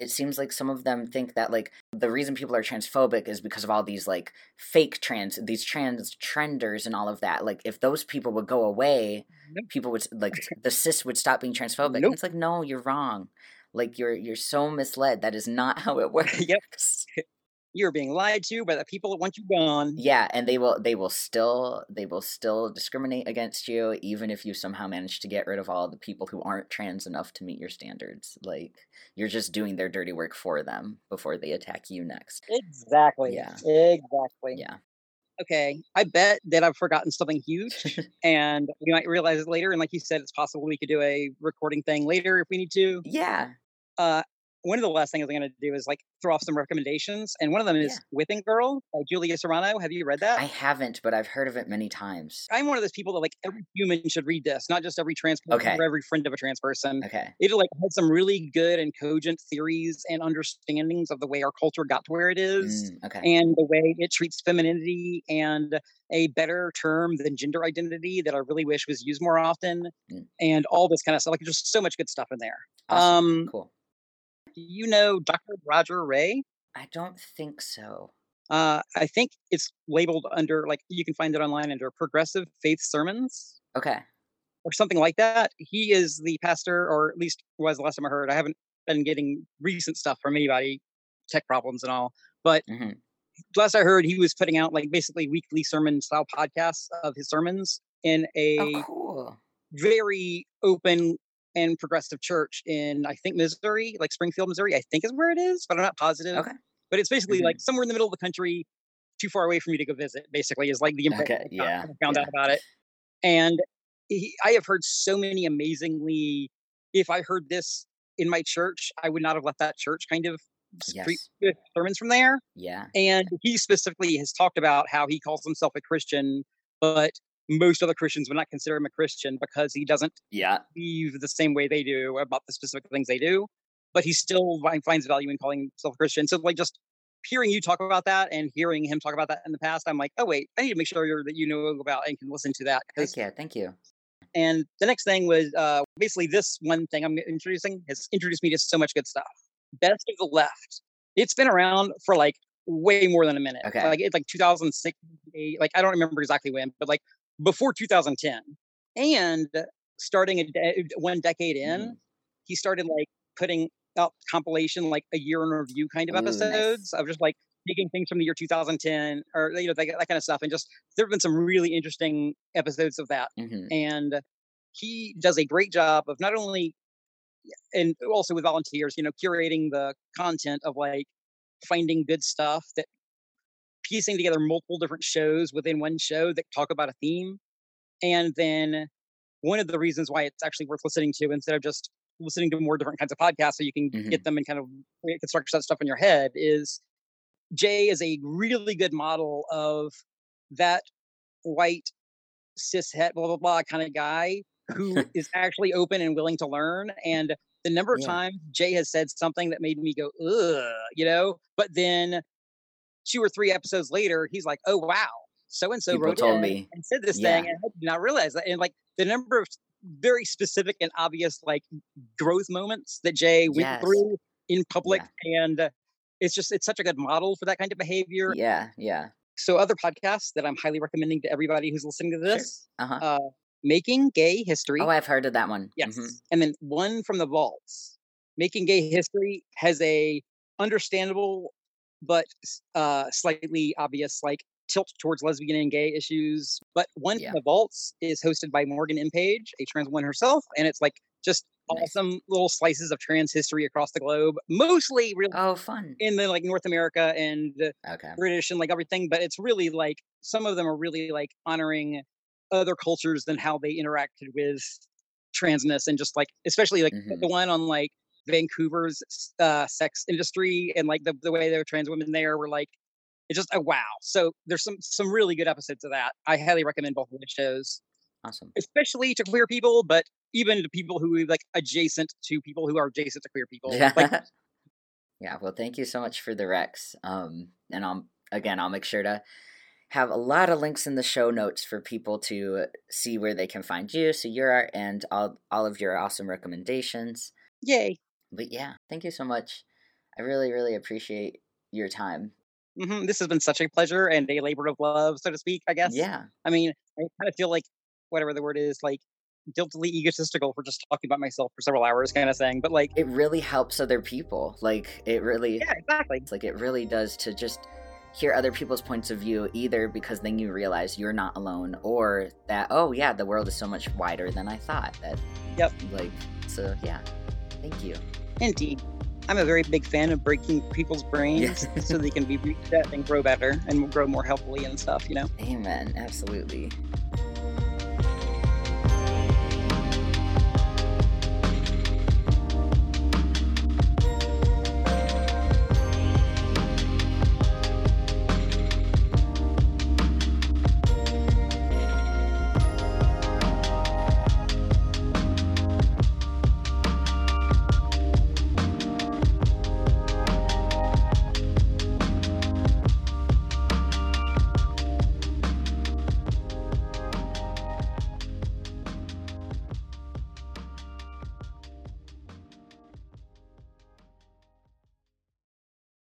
it seems like some of them think that like the reason people are transphobic is because of all these like fake trans these trans trenders and all of that like if those people would go away Nope. people would like *laughs* the cis would stop being transphobic and Nope. it's like no you're wrong like you're you're so misled that is not *laughs* how it *laughs* works Yep. You're being lied to by the people that want you gone. Yeah, and they will they will still they will still discriminate against you even if you somehow manage to get rid of all the people who aren't trans enough to meet your standards. Like you're just doing their dirty work for them before they attack you next. Exactly. Yeah. Exactly. Yeah. Okay. I bet that I've forgotten something huge *laughs* and we might realize it later. And like you said, it's possible we could do a recording thing later if we need to. Yeah. Uh, one of the last things I'm going to do is like throw off some recommendations, and one of them is Yeah. Whipping Girl by Julia Serano. Have you read that? I haven't, but I've heard of it many times. I'm one of those people that like every human should read this, not just every trans person Okay. or every friend of a trans person. Okay. It like had some really good and cogent theories and understandings of the way our culture got to where it is. Mm, okay. And the way it treats femininity and a better term than gender identity that I really wish was used more often, Mm. and all this kind of stuff. Like, just so much good stuff in there. Awesome. Um, cool. You know Dr. Roger Ray? I don't think so. Uh, I think it's labeled under like you can find it online under Progressive Faith Sermons Okay. or something like that. He is the pastor, or at least was the last time I heard. I haven't been getting recent stuff from anybody, tech problems and all. But hmm last I heard, he was putting out like basically weekly sermon style podcasts of his sermons in a Oh, cool. very open and progressive church in I think Missouri, like Springfield, Missouri. I think is where it is, but I'm not positive. Okay. But it's basically Mhm. like somewhere in the middle of the country, too far away for me to go visit. Basically, is like the impression Okay, yeah, I found yeah. out about it. And he, I have heard so many amazingly. If I heard this in my church, I would not have left that church. Kind of Yes. sermons from there. Yeah. And he specifically has talked about how he calls himself a Christian, but most other Christians would not consider him a Christian because he doesn't Yeah. believe the same way they do about the specific things they do. But he still finds value in calling himself a Christian. So, like, just hearing you talk about that and hearing him talk about that in the past, I'm like, oh wait, I need to make sure you're, that you know about and can listen to that. Heck yeah. Thank you. And the next thing was uh, basically this one thing I'm introducing has introduced me to so much good stuff. Best of the Left. It's been around for like way more than a minute. Okay. Like it's like 2006, eight, like I don't remember exactly when, but like before 2010. And starting a de- one decade in, Mhm. he started like putting out compilation like a year in review kind of nice. episodes of just like taking things from the year 2010 or you know that, that kind of stuff and just there have been some really interesting episodes of that hmm and he does a great job of not only and also with volunteers you know curating the content of like finding good stuff that piecing together multiple different shows within one show that talk about a theme and then one of the reasons why it's actually worth listening to instead of just listening to more different kinds of podcasts so you can Mhm. get them and kind of construct that stuff in your head is jay is a really good model of that white cis het blah blah blah kind of guy who *laughs* is actually open and willing to learn and the number of Yeah. times jay has said something that made me go ugh you know but then two or three episodes later he's like oh wow so and so wrote told me. and said this Yeah. thing and i did not realize that and like the number of very specific and obvious like growth moments that jay went Yes. through in public and uh, it's just it's such a good model for that kind of behavior Yeah. Yeah. so other podcasts that i'm highly recommending to everybody who's listening to Sure. this Uh huh. uh making gay history Oh, I've heard of that one. yes Mhm. and then one from the vaults making gay history has a understandable but uh slightly obvious like tilt towards lesbian and gay issues but one Yeah. from the vaults is hosted by morgan m page a trans woman herself and it's like just Nice. awesome little slices of trans history across the globe mostly really Oh, fun. in the like north america and Okay. British and like everything, but it's really like some of them are really like honoring other cultures than how they interacted with transness and just like especially like Mhm. the one on like Vancouver's uh, sex industry and like the, the way there were trans women there were like it's just a wow. So there's some some really good episodes of that. I highly recommend both of the shows, Awesome. especially to queer people, but even to people who like adjacent to people who are adjacent to queer people. Yeah. Like *laughs* yeah. Well, thank you so much for the Rex. Um, and I'll again, I'll make sure to have a lot of links in the show notes for people to see where they can find you, see your art, and all all of your awesome recommendations. yay. But yeah, thank you so much. I really, really appreciate your time. hmm This has been such a pleasure and a labor of love, so to speak. I guess. Yeah. I mean, I kind of feel like whatever the word is, like guiltily egotistical for just talking about myself for several hours, kind of thing. But like, it really helps other people. Like it really, yeah, exactly. It's like it really does to just hear other people's points of view, either because then you realize you're not alone, or that oh yeah, the world is so much wider than I thought. That yep. Like so, yeah. Thank you. Indeed. I'm a very big fan of breaking people's brains yes. so they can be reset and grow better and grow more healthily and stuff, you know? Amen. Absolutely.